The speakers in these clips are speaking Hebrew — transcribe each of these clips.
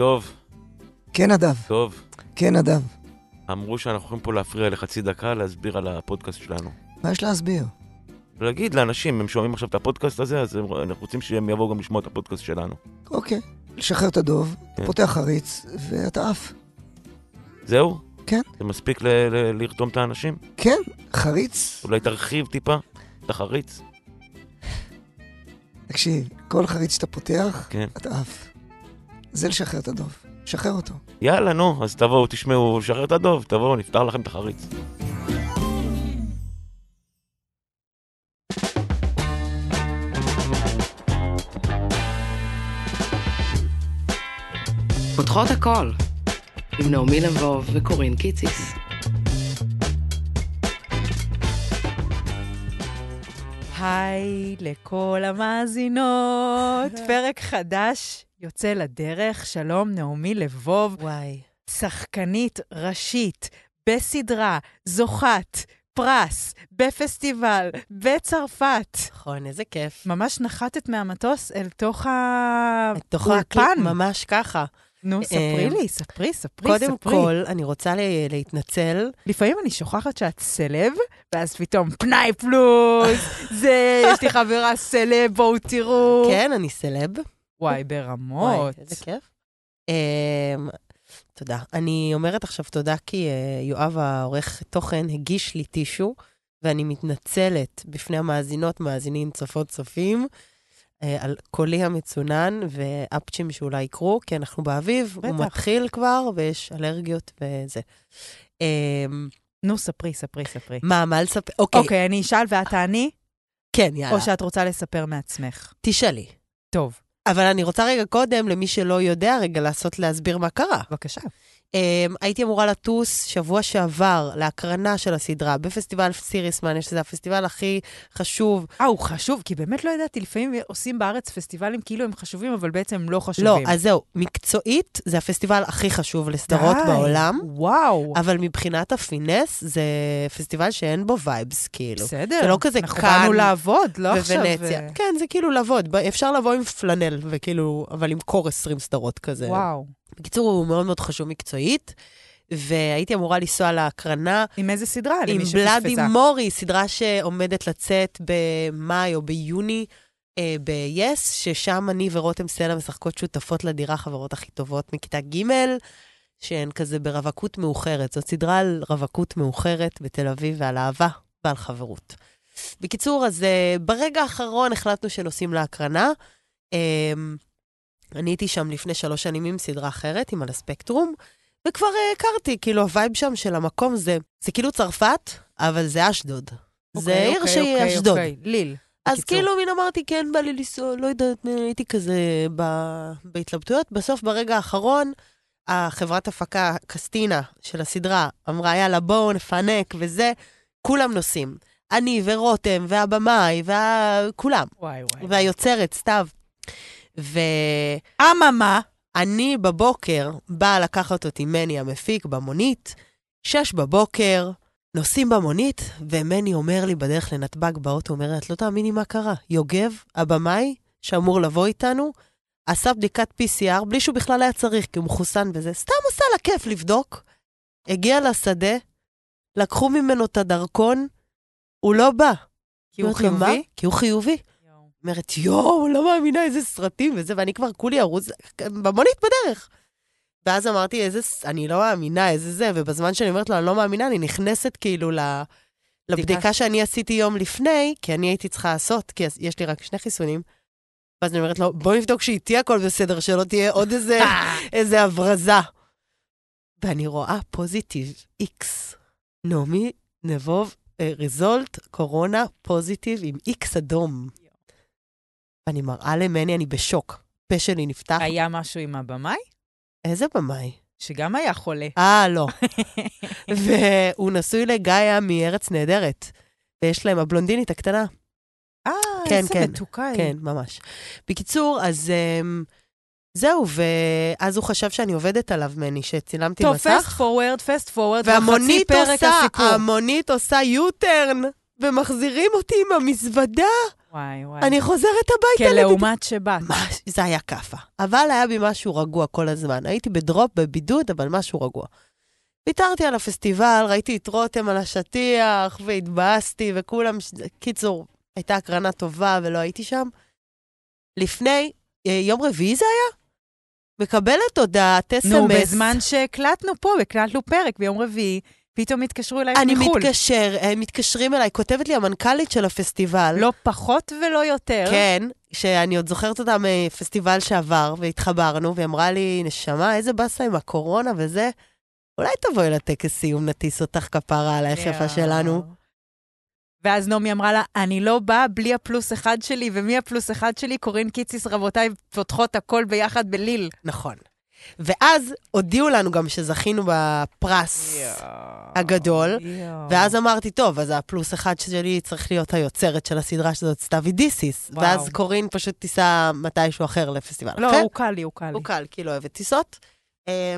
טוב, כן, נדב. טוב. כן, נדב. אמרו שאנחנו יכולים פה להפריע לחצי דקה להסביר על הפודקאסט שלנו. מה יש להסביר? ולהגיד לאנשים, הם שומעים עכשיו את הפודקאסט הזה, אז הם- אנחנו רוצים שהם יבואו גם לשמוע את הפודקאסט שלנו. אוקיי. לשחרר את הדוב, כן. פותח חריץ, ואתה עף. זהו? כן. זה מספיק ל- ל- לרתום את האנשים? כן, חריץ. אולי תרחיב טיפה את החריץ? תקשיב, כל חריץ שאתה פותח, כן. אתה עף. זה לשחרר את הדוב. שחרר אותו. יאללה, נו, אז תבואו, תשמעו, שחרר את הדוב, תבואו, נפתר לכם את החריץ. פותחות הכל, עם נעמי לבוב וקורין קיציס. היי לכל המאזינות, פרק חדש יוצא לדרך. שלום, נעמי לבוב, וואי. שחקנית ראשית בסדרה, זוכת פרס בפסטיבל בצרפת. נכון, איזה כיף. ממש נחתת מהמטוס אל תוך ה... תוך אולפן. הקליפ, ממש ככה. נו, ספרי אה, לי, ספרי, ספרי, קודם ספרי. כל, אני רוצה להתנצל. לפעמים אני שוכחת שאת סלב, ואז פתאום פנאי פלוס, זה, יש לי חברה סלב, בואו תראו. כן, אני סלב. וואי, ברמות. וואי, איזה כיף. אמ, תודה. אני אומרת עכשיו תודה כי אה, יואב, העורך תוכן, הגיש לי טישו, ואני מתנצלת בפני המאזינות, מאזינים, צופות, צופים, אה, על קולי המצונן ואפצ'ים שאולי יקרו, כי אנחנו באביב, הוא בטח. מתחיל כבר, ויש אלרגיות וזה. אמ, נו, ספרי, ספרי, ספרי. מה, מה לספר? אוקיי, אוקיי, אני אשאל ואת תעני, כן, יאללה. או שאת רוצה לספר מעצמך. תשאלי. טוב, אבל אני רוצה רגע קודם, למי שלא יודע, רגע לעשות, להסביר מה קרה. בבקשה. Um, הייתי אמורה לטוס שבוע שעבר להקרנה של הסדרה בפסטיבל סיריסמן, יש לזה הפסטיבל הכי חשוב. אה, הוא חשוב, כי באמת לא ידעתי, לפעמים עושים בארץ פסטיבלים כאילו הם חשובים, אבל בעצם הם לא חשובים. לא, אז זהו, מקצועית זה הפסטיבל הכי חשוב לסדרות די, בעולם, וואו. אבל מבחינת הפינס זה פסטיבל שאין בו vibes, כאילו. בסדר. זה לא כזה אנחנו כאן באנו לעבוד, לא עכשיו... וונציה. אה, כן, זה כאילו לעבוד, אפשר לבוא עם פלנל, וכאילו, אבל למכור 20 סדרות כזה. וואו. בקיצור, הוא מאוד מאוד חשוב מקצועית, והייתי אמורה לנסוע להקרנה עם איזה סדרה? עם Bloody Murray, סדרה שעומדת לצאת במאי או ביוני אה, ב-yes, ששם אני ורותם סלע משחקות שותפות לדירה, חברות הכי טובות מכיתה ג', שהן כזה ברווקות מאוחרת. זאת סדרה על רווקות מאוחרת בתל אביב ועל אהבה ועל חברות. בקיצור, אז אה, ברגע האחרון החלטנו שנוסעים להקרנה. אה, אני הייתי שם לפני שלוש שנים עם סדרה אחרת, עם על הספקטרום, וכבר אה, הכרתי, כאילו, ה vibe שם של המקום זה, זה כאילו צרפת, אבל זה אשדוד. זה אוקיי, עיר אוקיי, שהיא אוקיי, אשדוד. אוקיי, ליל. אז בקיצור. כאילו, מין אמרתי, כן, בא לי לנסוע, לא יודעת, הייתי כזה ב... בהתלבטויות. בסוף, ברגע האחרון, החברת הפקה, קסטינה, של הסדרה, אמרה, יאללה, בואו נפנק וזה, כולם נוסעים. אני ורותם, והבמאי, וכולם. וואי, וואי. והיוצרת, סתיו. ואני אממה, בבוקר באה לקחת אותי מני המפיק במונית, שש בבוקר, נוסעים במונית, ומני אומר לי בדרך לנתב"ג באוטו, אומר, את לא תאמיני מה קרה. יוגב, הבמאי, שאמור לבוא איתנו, עשה בדיקת PCR בלי שהוא בכלל היה צריך, כי הוא מחוסן וזה. סתם עשה לה כיף לבדוק. הגיע לשדה, לקחו ממנו את הדרכון, הוא לא בא. כי הוא? חיובי? כי הוא חיובי. אומרת, יואו, לא מאמינה איזה סרטים וזה, ואני כבר כולי ארוז במונית בדרך. ואז אמרתי, איזה, אני לא מאמינה, איזה זה, ובזמן שאני אומרת לו, אני לא מאמינה, אני נכנסת כאילו ל... לבדיקה שאני עשיתי יום לפני, כי אני הייתי צריכה לעשות, כי יש לי רק שני חיסונים. ואז אני אומרת לו, בוא נבדוק שאיתי הכל בסדר, שלא תהיה עוד איזה, איזה הברזה. ואני רואה פוזיטיב איקס. נעמי נבוב, ריזולט, קורונה, פוזיטיב עם איקס אדום. ואני מראה למני, אני בשוק. פה שלי נפתח. היה משהו עם הבמאי? איזה במאי? שגם היה חולה. אה, לא. והוא נשוי לגאיה מארץ נהדרת. ויש להם הבלונדינית הקטנה. אה, כן, איזה כן, מתוקה היא. כן, ממש. בקיצור, אז um, זהו, ואז הוא חשב שאני עובדת עליו, מני, שצילמתי טוב, מסך. פסט פורוורד, פסט פורוורד, והמונית עושה. המונית עושה יוטרן ומחזירים אותי עם המזוודה, וואי, וואי. אני חוזרת הביתה. כלעומת שבאת. מה, זה היה כאפה. אבל היה בי משהו רגוע כל הזמן. הייתי בדרופ, בבידוד, אבל משהו רגוע. ויתרתי על הפסטיבל, ראיתי את רותם על השטיח, והתבאסתי, וכולם... קיצור, הייתה הקרנה טובה ולא הייתי שם. לפני, אה, יום רביעי זה היה? מקבלת הודעת אס.אם.אס. נו, בזמן שהקלטנו פה, הקלטנו פרק ביום רביעי, פתאום התקשרו אלייך אני מחו"ל. מתקשר, הם מתקשרים אליי, כותבת לי המנכ"לית של הפסטיבל. לא פחות ולא יותר. כן, שאני עוד זוכרת אותה מפסטיבל שעבר, והתחברנו, והיא אמרה לי, נשמה, איזה באסה עם הקורונה וזה. אולי תבואי לטקס סיום, נטיס אותך כפרה עלייך יפה. שלנו. ואז נעמי אמרה לה, אני לא באה בלי הפלוס אחד שלי, ומי הפלוס אחד שלי? קורין קיציס, רבותיי, פותחות הכל ביחד בליל. נכון. ואז הודיעו לנו גם שזכינו בפרס הגדול, ואז אמרתי, טוב, אז הפלוס אחד שלי צריך להיות היוצרת של הסדרה שזאת סתיוי דיסיס. וואו. ואז קורין פשוט תיסע מתישהו אחר לפסטיבל לא, אחר. הוא קל לי, הוא קל לי. הוא קל, כי לא אוהבת טיסות. אה,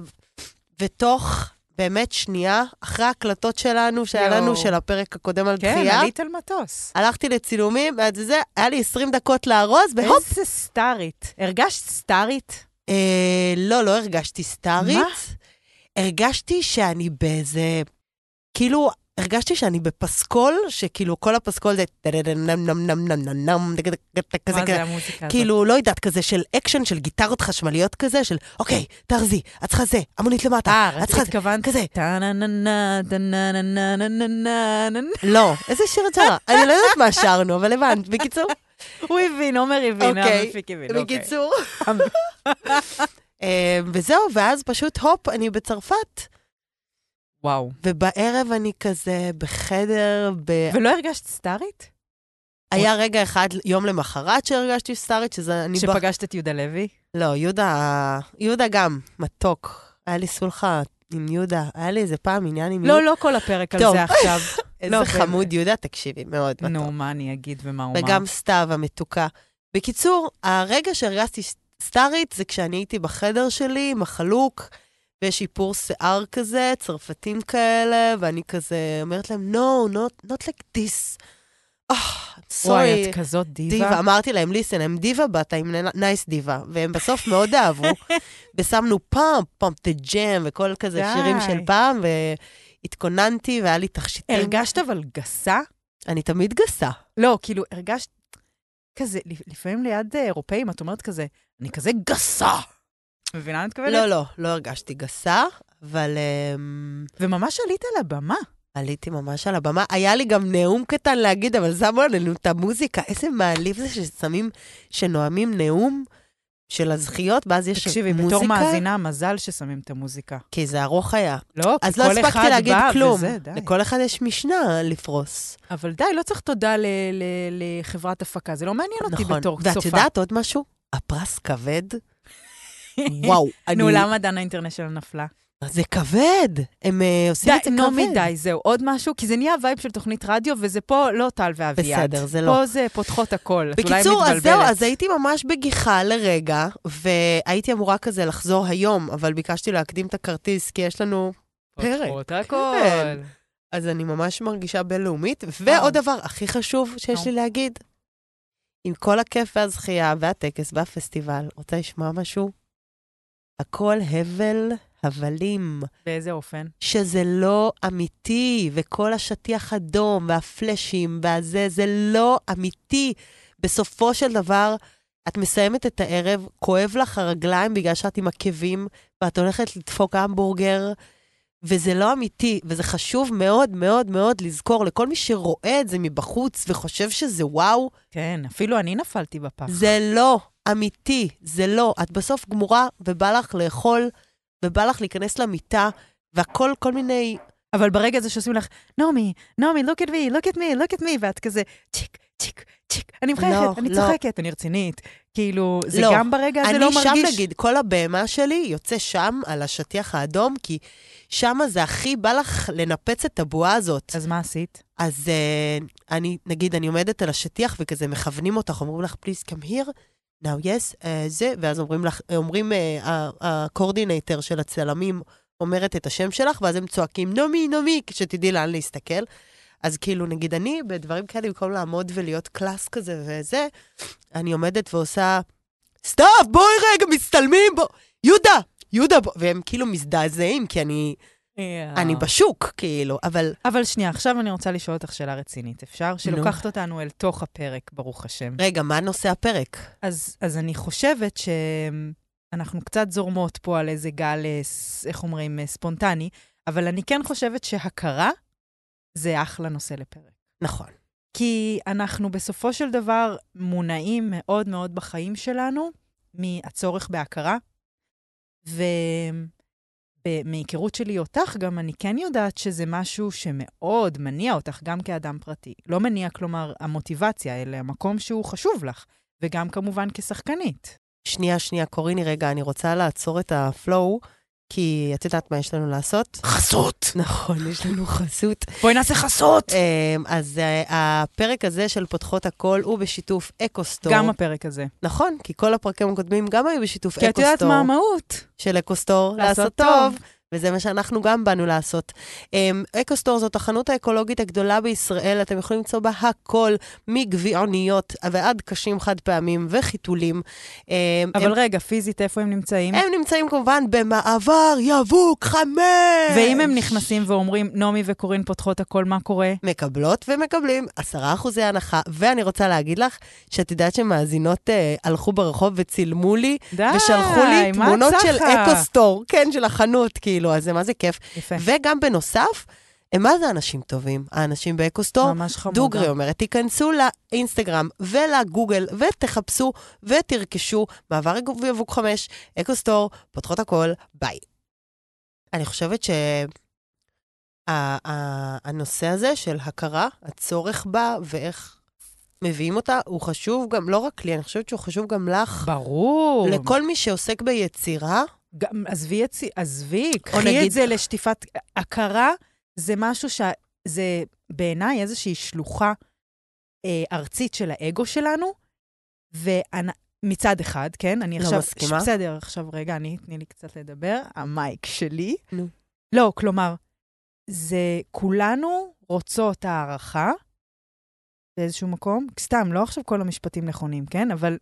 ותוך באמת שנייה, אחרי ההקלטות שלנו, שהיה. לנו של הפרק הקודם על כן, דחייה, עלית על מטוס. הלכתי לצילומים, ואז זה, היה לי 20 דקות לארוז, והופ. איזה סטארית. הרגשת סטארית? אה, לא, לא הרגשתי סטארית. מה? הרגשתי שאני באיזה... כאילו, הרגשתי שאני בפסקול, שכאילו כל הפסקול זה... מה זה המוזיקה הזאת? כאילו, לא יודעת, כזה של אקשן, של גיטרות חשמליות כזה, של אוקיי, תארזי, את צריכה זה, המונית למטה, אה, את צריכה... התכוונת? כזה. לא, איזה שיר את שרה? אני לא יודעת מה שרנו, אבל הבנת. בקיצור, הוא הבין, עומר הבין, אוקיי. המפיק הבין. אוקיי. בקיצור. אה, וזהו, ואז פשוט הופ, אני בצרפת, וואו. ובערב אני כזה בחדר, ב... ולא הרגשת סטארית? היה רגע אחד, יום למחרת שהרגשתי סטארית, שזה אני... שפגשת את יהודה לוי? לא, יהודה, יהודה גם, מתוק. היה לי סולחה עם יהודה, היה לי איזה פעם עניין עם. לא, לא כל הפרק על. זה עכשיו. איזה לא, חמוד יהודה, תקשיבי, מאוד מתוק. נו, מה אני אגיד ומה אומר? וגם סתיו המתוקה. בקיצור, הרגע שהרגשתי סטארית זה כשאני הייתי בחדר שלי עם החלוק, ויש איפור שיער כזה, צרפתים כאלה, ואני כזה אומרת להם, no, not, not like this. Oh, וואי, sorry. את כזאת דיווה. דיווה, אמרתי להם, listen, I'm diva, but I'm nice diva, והם בסוף מאוד אהבו, ושמנו pump, pump the jam, וכל כזה די. שירים של פעם, והתכוננתי, והיה לי תכשיטים. הרגשת אבל גסה? אני תמיד גסה. לא, כאילו, הרגשת כזה, לפ- לפעמים ליד אה, אירופאים את אומרת כזה, אני כזה גסה. מבינה מה אני מתכוונת? לא, לא, לא הרגשתי גסה, אבל אמ, וממש עלית על הבמה. עליתי ממש על הבמה. היה לי גם נאום קטן להגיד, אבל שמו עלינו את המוזיקה. איזה מעליב זה ששמים, שנואמים נאום של הזכיות, ואז יש תקשיבי, מוזיקה. בתור מאזינה, מזל ששמים את המוזיקה. כי זה ארוך היה. לא, כי אז לא כל הספקתי אחד להגיד בא כלום. וזה, די. לכל אחד יש משנה לפרוס. אבל די, לא צריך תודה ל- ל- לחברת הפקה, זה לא מעניין אותי נכון. בתור ואת צופה. יודעת עוד משהו? הפרס כבד. וואו, אני... נו, למה דנה אינטרנשיונל נפלה? זה כבד. הם אה, עושים די, את זה כבד. די, זהו. עוד משהו? כי זה נהיה vibe של תוכנית רדיו, וזה פה לא טל ואביעד. בסדר, זה לא. פה זה פותחות הכל. בקיצור, אז. זהו, אז הייתי ממש בגיחה לרגע, והייתי אמורה כזה לחזור היום, אבל ביקשתי להקדים את הכרטיס, כי יש לנו... פרק. פותחות הכל. כן. אז אני ממש מרגישה בינלאומית. ועוד דבר הכי חשוב שיש נו. לי להגיד, עם כל הכיף והזכייה והטקס והפסטיבל, רוצה לשמוע משהו? הכל הבל הבלים. באיזה אופן? שזה לא אמיתי, וכל השטיח אדום, והפלאשים, והזה, זה לא אמיתי. בסופו של דבר, את מסיימת את הערב, כואב לך הרגליים בגלל שאת עם עקבים, ואת הולכת לדפוק המבורגר, וזה לא אמיתי, וזה חשוב מאוד מאוד מאוד לזכור לכל מי שרואה את זה מבחוץ וחושב שזה וואו, כן, אפילו אני נפלתי בפח. זה לא אמיתי, זה לא. את בסוף גמורה ובא לך לאכול, ובא לך להיכנס למיטה, והכל כל מיני... אבל ברגע הזה שעושים לך, נעמי, נעמי, look at me, look at me, look at me, ואת כזה, צ'יק, צ'יק, צ'יק, אני מחייכת, לא, אני לא. צוחקת, אני רצינית. כאילו, זה לא. גם ברגע הזה אני לא שם, מרגיש... נגיד, כל הבהמה שלי יוצא שם, על השטיח האדום, כי שם זה הכי בא לך לנפץ את הבועה הזאת. אז מה עשית? אז uh, אני, נגיד, אני עומדת על השטיח וכזה מכוונים אותך, אומרים לך, please come here, now yes, uh, זה, ואז אומרים לך, אומרים, uh, הקורדינטר של הצלמים אומרת את השם שלך, ואז הם צועקים, נעמי, נעמי, שתדעי לאן להסתכל. אז כאילו, נגיד אני, בדברים כאלה, במקום לעמוד ולהיות קלאס כזה וזה, אני עומדת ועושה, סתיו, בואי רגע, מצטלמים, בוא, יהודה, יהודה, בוא, והם כאילו מזדעזעים, כי אני, אני בשוק, כאילו, אבל אבל שנייה, עכשיו אני רוצה לשאול אותך שאלה רצינית, אפשר? שלוקחת אותנו אל תוך הפרק, ברוך השם. רגע, מה נושא הפרק? אז, אז אני חושבת שאנחנו קצת זורמות פה על איזה גל, אה, איך אומרים, אה, ספונטני, אבל אני כן חושבת שהכרה זה אחלה נושא לפרק. נכון. כי אנחנו בסופו של דבר מונעים מאוד מאוד בחיים שלנו מהצורך בהכרה, ומהיכרות שלי אותך, גם אני כן יודעת שזה משהו שמאוד מניע אותך, גם כאדם פרטי. לא מניע, כלומר, המוטיבציה, אלא המקום שהוא חשוב לך, וגם כמובן כשחקנית. שנייה, שנייה, קורין, רגע, אני רוצה לעצור את ה flow, כי את יודעת מה יש לנו לעשות? חסות! נכון, יש לנו חסות. בואי נעשה חסות! אמ, אז אה, הפרק הזה של פותחות הכל הוא בשיתוף אקוסטור. גם הפרק הזה. נכון, כי כל הפרקים הקודמים גם היו בשיתוף כי את יודעת אקוסטור. מה המהות. של אקוסטור, לעשות טוב. וזה מה שאנחנו גם באנו לעשות. אמ, אקוסטור זאת החנות האקולוגית הגדולה בישראל, אתם יכולים למצוא בה הכל, מגביעוניות ועד קשים חד פעמים וחיתולים. אמ, אבל הם, רגע, פיזית, איפה הם נמצאים? הם נמצאים כמובן במעבר יבוק חמש. ואם הם נכנסים ואומרים, נעמי וקורין פותחות הכל, מה קורה? מקבלות ומקבלים 10 אחוזי הנחה, ואני רוצה להגיד לך שאת יודעת שמאזינות אה, הלכו ברחוב וצילמו לי, די, ושלחו לי תמונות של? אקוסטור, כן, של החנות, כאילו, אז זה מה זה כיף. יפה, וגם בנוסף, הם מה זה אנשים טובים? האנשים באקוסטור, ממש חמודה. דוגרי אומרת, תיכנסו לאינסטגרם ולגוגל ותחפשו ותרכשו מעבר יבוק 5, אקוסטור, פותחות הכל, ביי. אני חושבת שהנושא הזה של הכרה, הצורך בה ואיך מביאים אותה, הוא חשוב גם, לא רק לי, אני חושבת שהוא חשוב גם לך. ברור. לכל מי שעוסק ביצירה, גם, עזבי, יצי, עזבי, או קחי את זה לשטיפת... הכרה זה משהו שזה בעיניי איזושהי שלוחה אה, ארצית של האגו שלנו, ומצד אחד, כן? אני לא עכשיו... מסכימה. בסדר, עכשיו רגע, אני, תני לי קצת לדבר. המייק שלי. נו. לא, כלומר, זה כולנו רוצות הערכה באיזשהו מקום. סתם, לא עכשיו כל המשפטים נכונים, כן? אבל...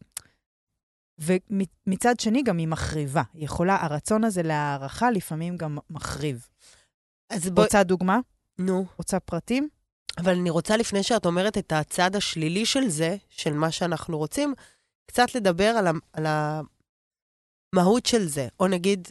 ומצד שני, גם היא מחריבה. היא יכולה, הרצון הזה להערכה לפעמים גם מחריב. אז בואי, רוצה דוגמה? נו. רוצה פרטים? אבל אני רוצה, לפני שאת אומרת את הצד השלילי של זה, של מה שאנחנו רוצים, קצת לדבר על, ה, על המהות של זה. או נגיד,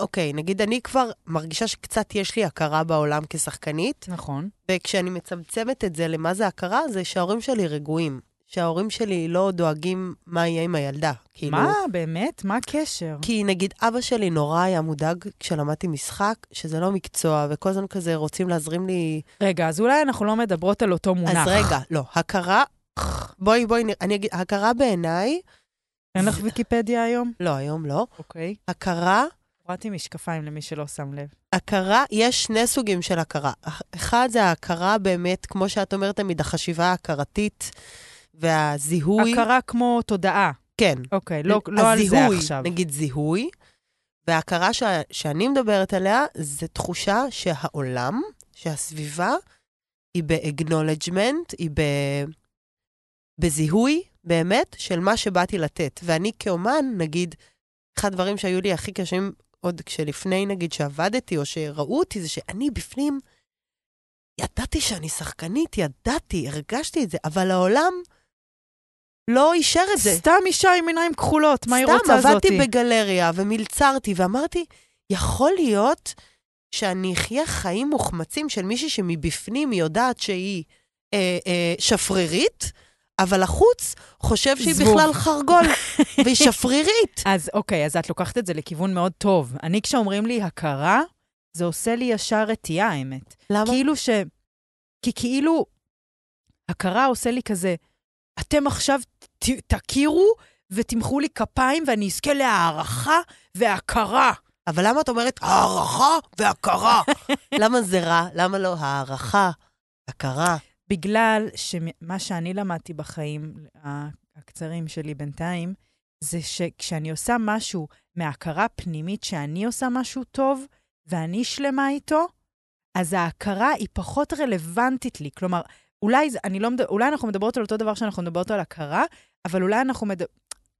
אוקיי, נגיד אני כבר מרגישה שקצת יש לי הכרה בעולם כשחקנית, נכון. וכשאני מצמצמת את זה למה זה הכרה, זה שההורים שלי רגועים. שההורים שלי לא דואגים מה יהיה עם הילדה. כאילו, מה, באמת? מה הקשר? כי נגיד אבא שלי נורא היה מודאג כשלמדתי משחק, שזה לא מקצוע, וכל הזמן כזה רוצים להזרים לי... רגע, אז אולי אנחנו לא מדברות על אותו מונח. אז רגע, לא, הכרה, בואי, בואי, אני אגיד, הכרה בעיניי, אין לך ויקיפדיה היום? לא, היום לא, אוקיי. הכרה, הורדתי משקפיים למי שלא שם לב. הכרה, יש שני סוגים של הכרה. אחד זה ההכרה באמת, כמו שאת אומרת תמיד, החשיבה ההכרתית והזיהוי. הכרה כמו תודעה. כן. אוקיי, לא, לא על זה הזיהוי, עכשיו. נגיד זיהוי, וההכרה ש... שאני מדברת עליה, זה תחושה שהעולם, שהסביבה, היא ב-acknowledgement, היא ב... בזיהוי, באמת, של מה שבאתי לתת. ואני כאומן, נגיד, אחד הדברים שהיו לי הכי קשים, עוד כשלפני, נגיד, שעבדתי, או שראו אותי, זה שאני בפנים, ידעתי שאני שחקנית, ידעתי, הרגשתי את זה, אבל העולם לא אישר את זה. סתם אישה עם עיניים כחולות, מה היא רוצה סתם, עבדתי זאתי? בגלריה ומלצרתי, ואמרתי, יכול להיות שאני אחיה חיים מוחמצים של מישהי שמבפנים היא יודעת שהיא אה, אה, שפרירית, אבל החוץ חושב שהיא זבוב. בכלל חרגול, והיא שפרירית. אז אוקיי, אז את לוקחת את זה לכיוון מאוד טוב. אני, כשאומרים לי הכרה, זה עושה לי ישר רתיעה, האמת. למה? כאילו ש... כי כאילו, הכרה עושה לי כזה, אתם עכשיו ת, תכירו ותמחאו לי כפיים ואני אזכה להערכה והכרה. אבל למה את אומרת הערכה והכרה? למה זה רע? למה לא הערכה, הכרה? בגלל שמה שאני למדתי בחיים הקצרים שלי בינתיים, זה שכשאני עושה משהו מהכרה פנימית שאני עושה משהו טוב ואני שלמה איתו, אז ההכרה היא פחות רלוונטית לי. כלומר, אולי, זה- אני לא, אולי אנחנו מדברות על אותו דבר שאנחנו מדברות על הכרה, אבל אולי אנחנו מד...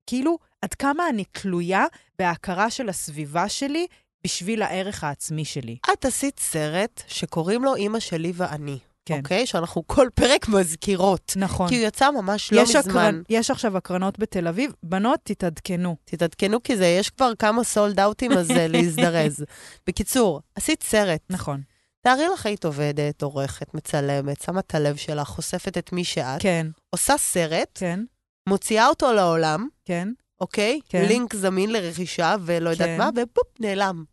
כאילו, עד כמה אני תלויה בהכרה של הסביבה שלי בשביל הערך העצמי שלי. את עשית סרט שקוראים לו אימא שלי ואני, כן. אוקיי? שאנחנו כל פרק מזכירות. נכון. כי הוא יצא ממש לא מזמן. הקרנ... יש עכשיו הקרנות בתל אביב, בנות, תתעדכנו. תתעדכנו כי זה, יש כבר כמה סולד אאוטים, אז אה, להזדרז. בקיצור, עשית סרט. נכון. תארי לך היית עובדת, עורכת, מצלמת, שמה את הלב שלך, חושפת את מי שאת, כן, עושה סרט, כן, מוציאה אותו לעולם, כן. אוקיי? כן. לינק זמין לרכישה ולא יודעת כן. מה, ובופ, נעלם.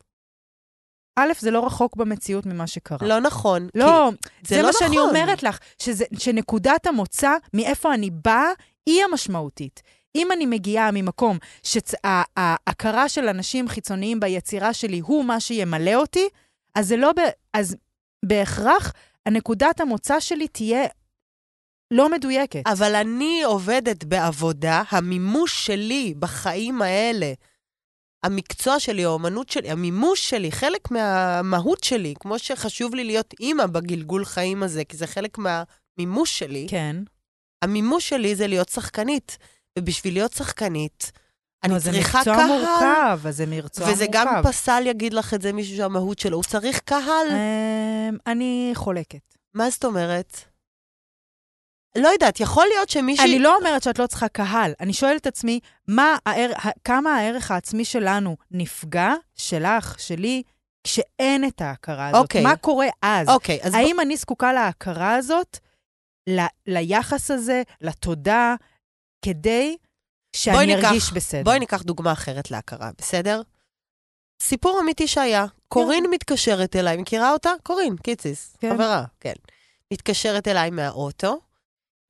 א', זה לא רחוק במציאות ממה שקרה. לא נכון. לא, זה, זה לא מה שאני נכון. אומרת לך, שזה, שנקודת המוצא, מאיפה אני באה, היא המשמעותית. אם אני מגיעה ממקום שההכרה של אנשים חיצוניים ביצירה שלי הוא מה שימלא אותי, אז זה לא, ב, אז בהכרח הנקודת המוצא שלי תהיה לא מדויקת. אבל אני עובדת בעבודה, המימוש שלי בחיים האלה, המקצוע שלי, האומנות שלי, המימוש שלי, חלק מהמהות שלי, כמו שחשוב לי להיות אימא בגלגול חיים הזה, כי זה חלק מהמימוש שלי, כן. המימוש שלי זה להיות שחקנית. ובשביל להיות שחקנית, אני נו, זה צריכה מקצוע קהל. מורכב, אז זה מקצוע וזה מורכב. גם פסל יגיד לך את זה מישהו שהמהות שלו, הוא צריך קהל. אמ, אני חולקת. מה זאת אומרת? לא יודעת, יכול להיות שמישהי... אני לא אומרת שאת לא צריכה קהל, אני שואלת את עצמי, מה הער... כמה הערך העצמי שלנו נפגע, שלך, שלי, כשאין את ההכרה הזאת? אוקיי. מה קורה אז? אוקיי, אז... האם אני זקוקה להכרה הזאת, ל... ליחס הזה, לתודה, כדי שאני ניקח- ארגיש בסדר? בואי ניקח דוגמה אחרת להכרה, בסדר? סיפור אמיתי שהיה. קורין מתקשרת אליי, מכירה אותה? קורין, קיציס, כן. חברה, כן. מתקשרת אליי מהאוטו,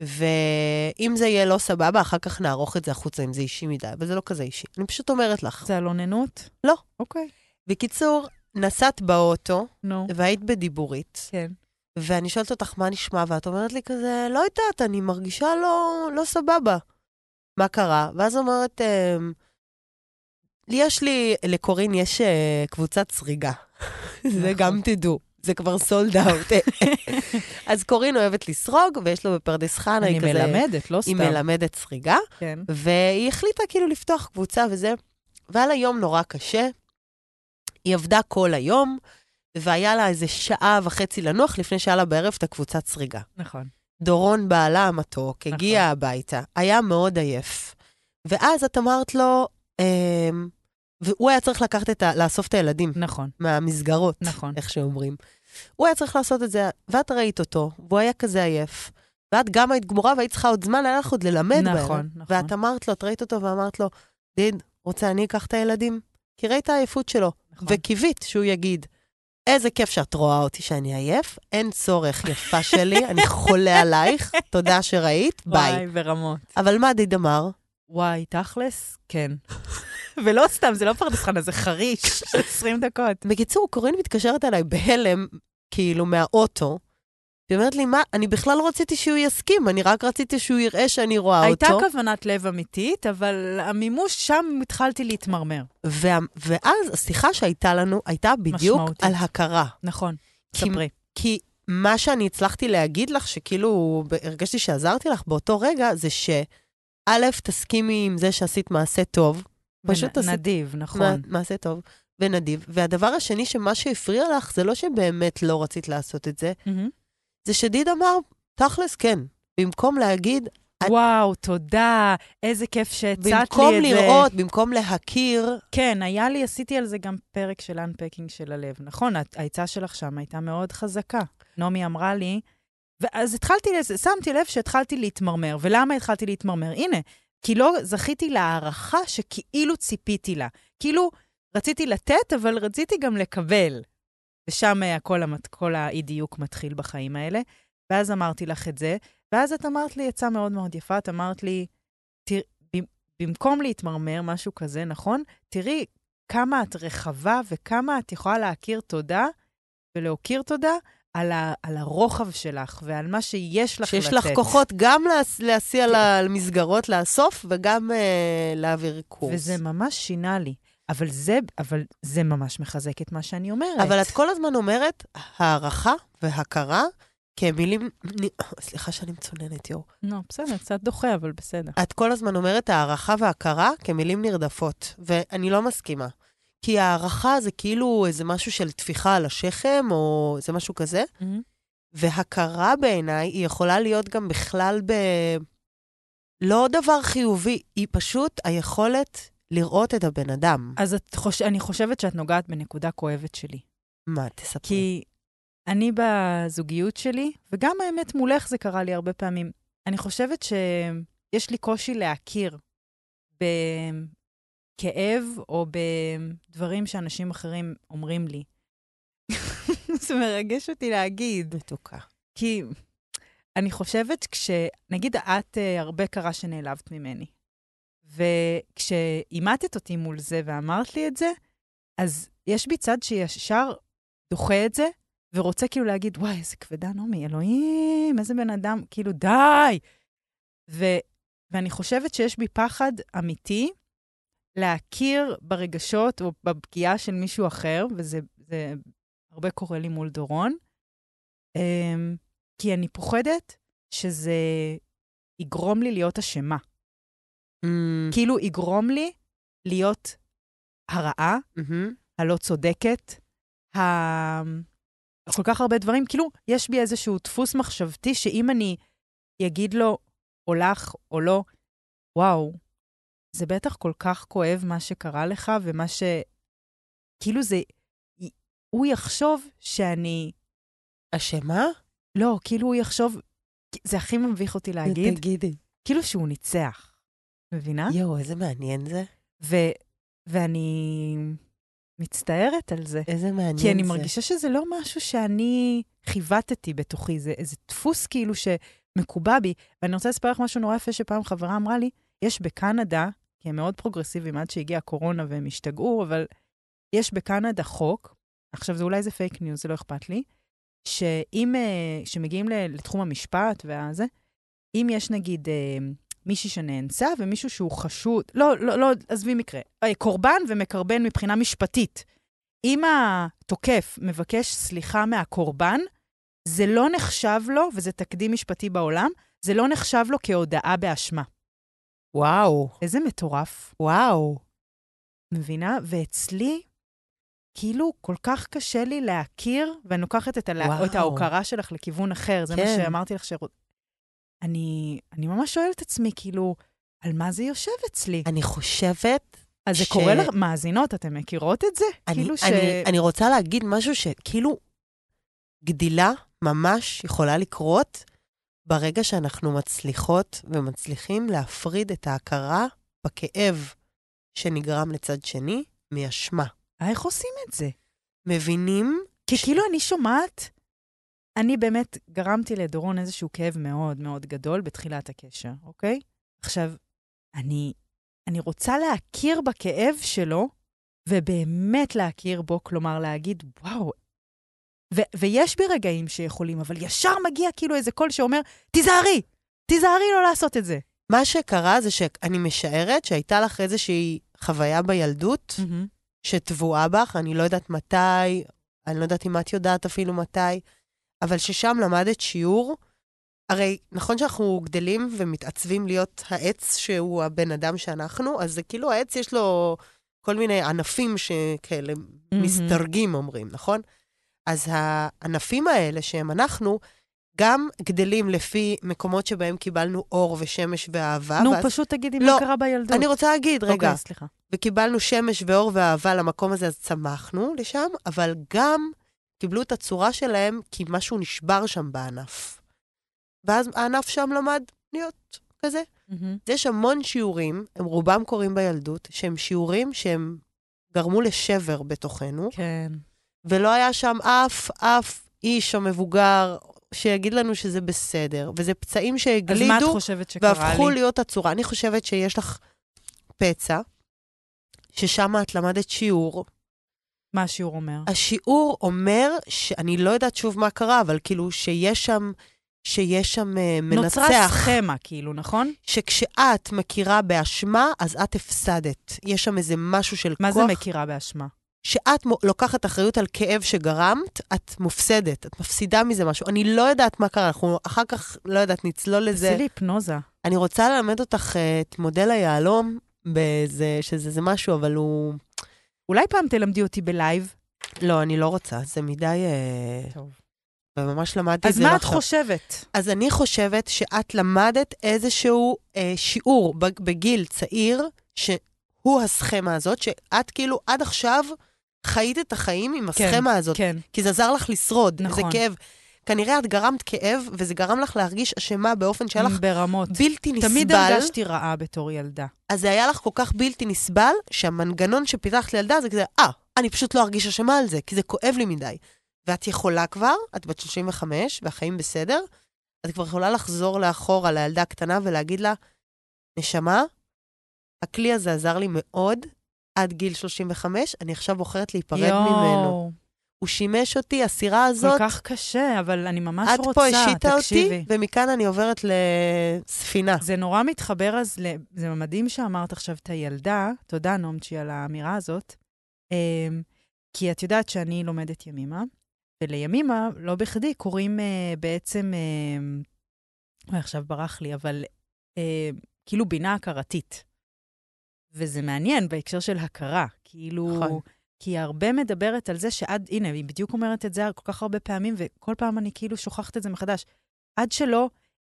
ואם זה יהיה לא סבבה, אחר כך נערוך את זה החוצה, אם זה אישי מדי, אבל זה לא כזה אישי. אני פשוט אומרת לך. זה על אוננות? לא. אוקיי, בקיצור, נסעת באוטו, נו, והיית בדיבורית, כן. ואני שואלת אותך מה נשמע, ואת אומרת לי כזה, לא יודעת, אני מרגישה לא, לא סבבה. מה קרה? ואז אומרת, אמ, יש לי, לקורין יש אה, קבוצת סריגה. זה נכון. גם תדעו, זה כבר סולד אאוט. אז קורין אוהבת לסרוג, ויש לו בפרדס חנה, אני היא כזה... מלמדת, לא סתם. היא מלמדת סריגה, כן. והיא החליטה כאילו לפתוח קבוצה וזה. והיה לה יום נורא קשה. היא עבדה כל היום, והיה לה איזה שעה וחצי לנוח לפני שהיה לה בערב את הקבוצת סריגה. נכון. דורון, בעלה המתוק, הגיע נכון. הביתה, היה מאוד עייף. ואז את אמרת לו, אמ, והוא היה צריך לקחת את ה... לאסוף את הילדים נכון, מהמסגרות, נכון. איך שאומרים. הוא היה צריך לעשות את זה, ואת ראית אותו, והוא היה כזה עייף. ואת גם היית גמורה והיית צריכה עוד זמן, היה לך עוד ללמד בערב. נכון, נכון. ואת אמרת לו, את ראית אותו ואמרת לו, דיד, רוצה אני אקח את הילדים? כי ראית העייפות שלו, נכון. וקיווית שהוא יגיד, איזה כיף שאת רואה אותי שאני עייף, אין צורך, יפה שלי, אני חולה עלייך, תודה שראית, ביי. וואי, ברמות. אבל מה דיד אמר? וואי, תכלס, כן. ולא סתם, זה לא פרדס חנה, זה חריש של 20 דקות. בקיצור, קורין מתקשרת אליי בהלם, כאילו, מהאוטו. היא אומרת לי, מה, אני בכלל לא רציתי שהוא יסכים, אני רק רציתי שהוא יראה שאני רואה הייתה אותו. כוונת לב אמיתית, אבל המימוש, שם התחלתי להתמרמר. וה, ואז השיחה שהייתה לנו הייתה בדיוק משמעותית. על הכרה. נכון, כי- ספרי. כי מה שאני הצלחתי להגיד לך, שכאילו הרגשתי שעזרתי לך באותו רגע, זה שא', תסכימי עם זה שעשית מעשה טוב, פשוט עשית- נדיב, נכון. מע- מעשה טוב ונדיב. והדבר השני, שמה שהפריע לך, זה לא שבאמת לא רצית לעשות את זה, מהמם. זה שדיד אמר, תכלס כן. במקום להגיד, את- וואו, תודה, איזה כיף שהצעת לי את זה. במקום לראות, במקום להכיר, כן, היה לי, עשיתי על זה גם פרק של אנפקינג של הלב. נכון, העצה שלך שם הייתה מאוד חזקה. נעמי אמרה לי, ואז התחלתי, שמתי לב שהתחלתי להתמרמר. ולמה התחלתי להתמרמר? הנה, כי לא זכיתי להערכה שכאילו ציפיתי לה. כאילו, רציתי לתת, אבל רציתי גם לקבל. ושם אה, כל, המת, כל האי-דיוק מתחיל בחיים האלה. ואז אמרתי לך את זה, ואז את אמרת לי עצה מאוד מאוד יפה, את אמרת לי, תראה, במקום להתמרמר, משהו כזה, נכון? תראי כמה את רחבה וכמה את יכולה להכיר תודה ולהכיר תודה על, ה, על הרוחב שלך ועל מה שיש לך שיש לתת. לך כוחות גם להס- להסיע למסגרות לאסוף, וגם אה, להעביר קורס. וזה ממש שינה לי. אבל זה, אבל זה ממש מחזק את מה שאני אומרת. אבל את כל הזמן אומרת הערכה והכרה כמילים... סליחה שאני מצוננת, יואו. לא, בסדר, קצת דוחה, אבל בסדר. את כל הזמן אומרת הערכה והכרה כמילים נרדפות, ואני לא מסכימה. כי הערכה זה כאילו איזה משהו של טפיחה על השכם, או זה משהו כזה, והכרה בעיניי היא יכולה להיות גם בכלל ב... לא דבר חיובי, היא פשוט היכולת לראות את הבן אדם. אז את חוש... אני חושבת שאת נוגעת בנקודה כואבת שלי. מה, תספרי. כי אני בזוגיות שלי, וגם האמת מולך זה קרה לי הרבה פעמים, אני חושבת שיש לי קושי להכיר בכאב או בדברים שאנשים אחרים אומרים לי. זה מרגש אותי להגיד. מתוקה. כי אני חושבת כש... נגיד את, אה, הרבה קרה שנעלבת ממני. וכשאימתת אותי מול זה ואמרת לי את זה, אז יש בי צד שישר דוחה את זה, ורוצה כאילו להגיד, וואי, איזה כבדה נעמי, אלוהים, איזה בן אדם, כאילו, די. ו... ואני חושבת שיש בי פחד אמיתי להכיר ברגשות או בפגיעה של מישהו אחר, וזה זה הרבה קורה לי מול דורון, אמ, כי אני פוחדת שזה יגרום לי להיות אשמה. Mm, כאילו יגרום לי להיות הרעה, מהמם. הלא צודקת, ה... כל כך הרבה דברים. כאילו, יש בי איזשהו דפוס מחשבתי שאם אני אגיד לו, או לך, או לא, וואו, זה בטח כל כך כואב מה שקרה לך, ומה ש... כאילו זה... הוא יחשוב שאני... אשמה? לא, כאילו הוא יחשוב... זה הכי מביך אותי להגיד, תגידי. כאילו שהוא ניצח. מבינה? יואו, איזה מעניין זה. ו... ואני מצטערת על זה. איזה מעניין זה. כי אני מרגישה שזה לא משהו שאני חיווטתי בתוכי, זה איזה דפוס כאילו שמקובע בי. ואני רוצה לספר לך משהו נורא יפה שפעם חברה אמרה לי, יש בקנדה, כי הם מאוד פרוגרסיביים עד שהגיעה הקורונה והם השתגעו, אבל יש בקנדה חוק, עכשיו זה אולי זה פייק ניוז, זה לא אכפת לי, שאם, אה, שמגיעים לתחום המשפט והזה, אם יש נגיד אה, מישהי שנאנסה ומישהו שהוא חשוד, לא, לא, לא, עזבי מקרה, אה, קורבן ומקרבן מבחינה משפטית. אם התוקף מבקש סליחה מהקורבן, זה לא נחשב לו, וזה תקדים משפטי בעולם, זה לא נחשב לו כהודאה באשמה. וואו, איזה מטורף, וואו. מבינה? ואצלי, כאילו, כל כך קשה לי להכיר, ואני לוקחת את, הלה... את ההוקרה שלך לכיוון אחר, זה כן. מה שאמרתי לך. אני, אני ממש שואלת את עצמי, כאילו, על מה זה יושב אצלי? אני חושבת... אז זה ש- קורה לך, מאזינות, אתן מכירות את זה? אני, כאילו ש... אני, אני רוצה להגיד משהו שכאילו גדילה ממש יכולה לקרות ברגע שאנחנו מצליחות ומצליחים להפריד את ההכרה בכאב שנגרם לצד שני מאשמה. איך עושים את זה? מבינים? כי כאילו אני שומעת, אני באמת גרמתי לדורון איזשהו כאב מאוד מאוד גדול בתחילת הקשר, אוקיי? עכשיו, אני, אני רוצה להכיר בכאב שלו, ובאמת להכיר בו, כלומר להגיד, וואו, ו- ויש בי רגעים שיכולים, אבל ישר מגיע כאילו איזה קול שאומר, תיזהרי, תיזהרי לא לעשות את זה. מה שקרה זה שאני משערת שהייתה לך איזושהי חוויה בילדות שטבועה בך, אני לא יודעת מתי, אני לא יודעת אם את יודעת אפילו מתי, אבל ששם למדת שיעור. הרי נכון שאנחנו גדלים ומתעצבים להיות העץ שהוא הבן אדם שאנחנו, אז זה כאילו העץ יש לו כל מיני ענפים שכאלה מסתרגים, אומרים, נכון? אז הענפים האלה שהם אנחנו, גם גדלים לפי מקומות שבהם קיבלנו אור ושמש ואהבה. נו, ואז- פשוט תגידי לא, מה קרה בילדות. אני רוצה להגיד, רגע, אוקיי, סליחה. וקיבלנו שמש ואור ואהבה למקום הזה, אז צמחנו לשם, אבל גם קיבלו את הצורה שלהם כי משהו נשבר שם בענף. ואז הענף שם למד להיות כזה. אז יש המון שיעורים, הם רובם קורים בילדות, שהם שיעורים שהם גרמו לשבר בתוכנו, כן. ולא היה שם אף, אף איש או מבוגר שיגיד לנו שזה בסדר. וזה פצעים אז שהגלידו... מה את חושבת שקרה לי? והפכו להיות הצורה. אני חושבת שיש לך פצע, ששם את למדת שיעור, מה השיעור אומר? השיעור אומר, שאני לא יודעת שוב מה קרה, אבל כאילו שיש שם, שיש שם אה, מנצח. נוצרה סכמה, כאילו, נכון? שכשאת מכירה באשמה, אז את הפסדת. יש שם איזה משהו של מה כוח. זה מכירה באשמה? שאת לוקחת אחריות על כאב שגרמת, את מופסדת, את מפסידה מזה משהו. אני לא יודעת מה קרה, אנחנו אחר כך, לא יודעת, נצלול לזה. תעשי לי היפנוזה. אני רוצה ללמד אותך אה, את מודל היהלום, באיזה, שזה זה משהו, אבל הוא... אולי פעם תלמדי אותי בלייב? לא, אני לא רוצה, זה מדי... אה, טוב. וממש למדתי את אז זה מה את עכשיו. חושבת? אז אני חושבת שאת למדת איזשהו אה, שיעור בג- בגיל צעיר, שהוא הסכמה הזאת, שאת כאילו עד עכשיו חיית את החיים עם כן, הסכמה הזאת. כן. כי זה עזר לך לשרוד, נכון. זה כאב. כנראה את גרמת כאב, וזה גרם לך להרגיש אשמה באופן שהיה לך ברמות. בלתי נסבל. תמיד הרגשתי רעה בתור ילדה. אז זה היה לך כל כך בלתי נסבל, שהמנגנון שפיתחת לילדה זה כזה, אה, אני פשוט לא ארגיש אשמה על זה, כי זה כואב לי מדי. ואת יכולה כבר, את בת 35, והחיים בסדר, את כבר יכולה לחזור לאחורה לילדה הקטנה ולהגיד לה, נשמה, הכלי הזה עזר לי מאוד עד גיל 35, אני עכשיו בוחרת להיפרד ממנו. הוא שימש אותי, הסירה הזאת, כל כך קשה, אבל אני ממש את רוצה, פה השיתה תקשיבי. אותי, ומכאן אני עוברת לספינה. זה נורא מתחבר אז, ל... זה מדהים שאמרת עכשיו את הילדה, תודה נומצ'י על האמירה הזאת, אמ, כי את יודעת שאני לומדת ימימה, ולימימה, לא בכדי, קוראים אה, בעצם, אוי, עכשיו ברח לי, אבל אה, כאילו בינה הכרתית. וזה מעניין בהקשר של הכרה, כאילו... נכון. כי היא הרבה מדברת על זה שעד, הנה, היא בדיוק אומרת את זה כל כך הרבה פעמים, וכל פעם אני כאילו שוכחת את זה מחדש. עד שלא,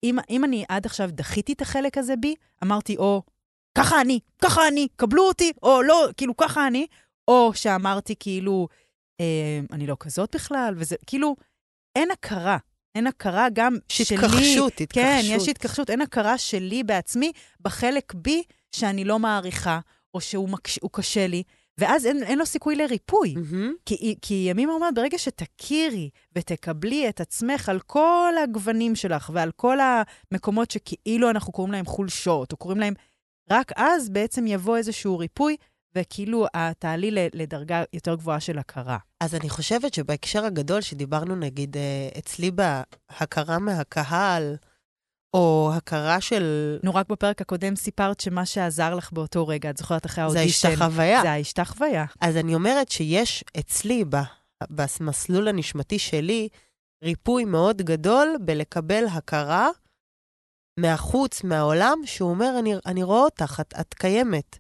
אם, אם אני עד עכשיו דחיתי את החלק הזה בי, אמרתי, או, ככה אני, ככה אני, קבלו אותי, או לא, כאילו, ככה אני, או שאמרתי, כאילו, אה, אני לא כזאת בכלל, וזה, כאילו, אין הכרה. אין הכרה גם שלי. התכחשות, התכחשות. כן, יש התכחשות. אין הכרה שלי בעצמי בחלק בי שאני לא מעריכה, או שהוא מקש, קשה לי, ואז אין, אין לו סיכוי לריפוי. מהמם. כי, כי ימים אומרת, ברגע שתכירי ותקבלי את עצמך על כל הגוונים שלך ועל כל המקומות שכאילו אנחנו קוראים להם חולשות, או קוראים להם, רק אז בעצם יבוא איזשהו ריפוי, וכאילו תעלי לדרגה יותר גבוהה של הכרה. אז אני חושבת שבהקשר הגדול שדיברנו, נגיד, אה, אצלי בהכרה מהקהל, או הכרה של... נו, רק בפרק הקודם סיפרת שמה שעזר לך באותו רגע, את זוכרת אחרי זה האודישן. ההשתחוויה. זה ההשתחוויה. אז אני אומרת שיש אצלי, במסלול הנשמתי שלי, ריפוי מאוד גדול בלקבל הכרה מהחוץ, מהעולם, שהוא אומר, אני, אני רואה אותך, את, את קיימת.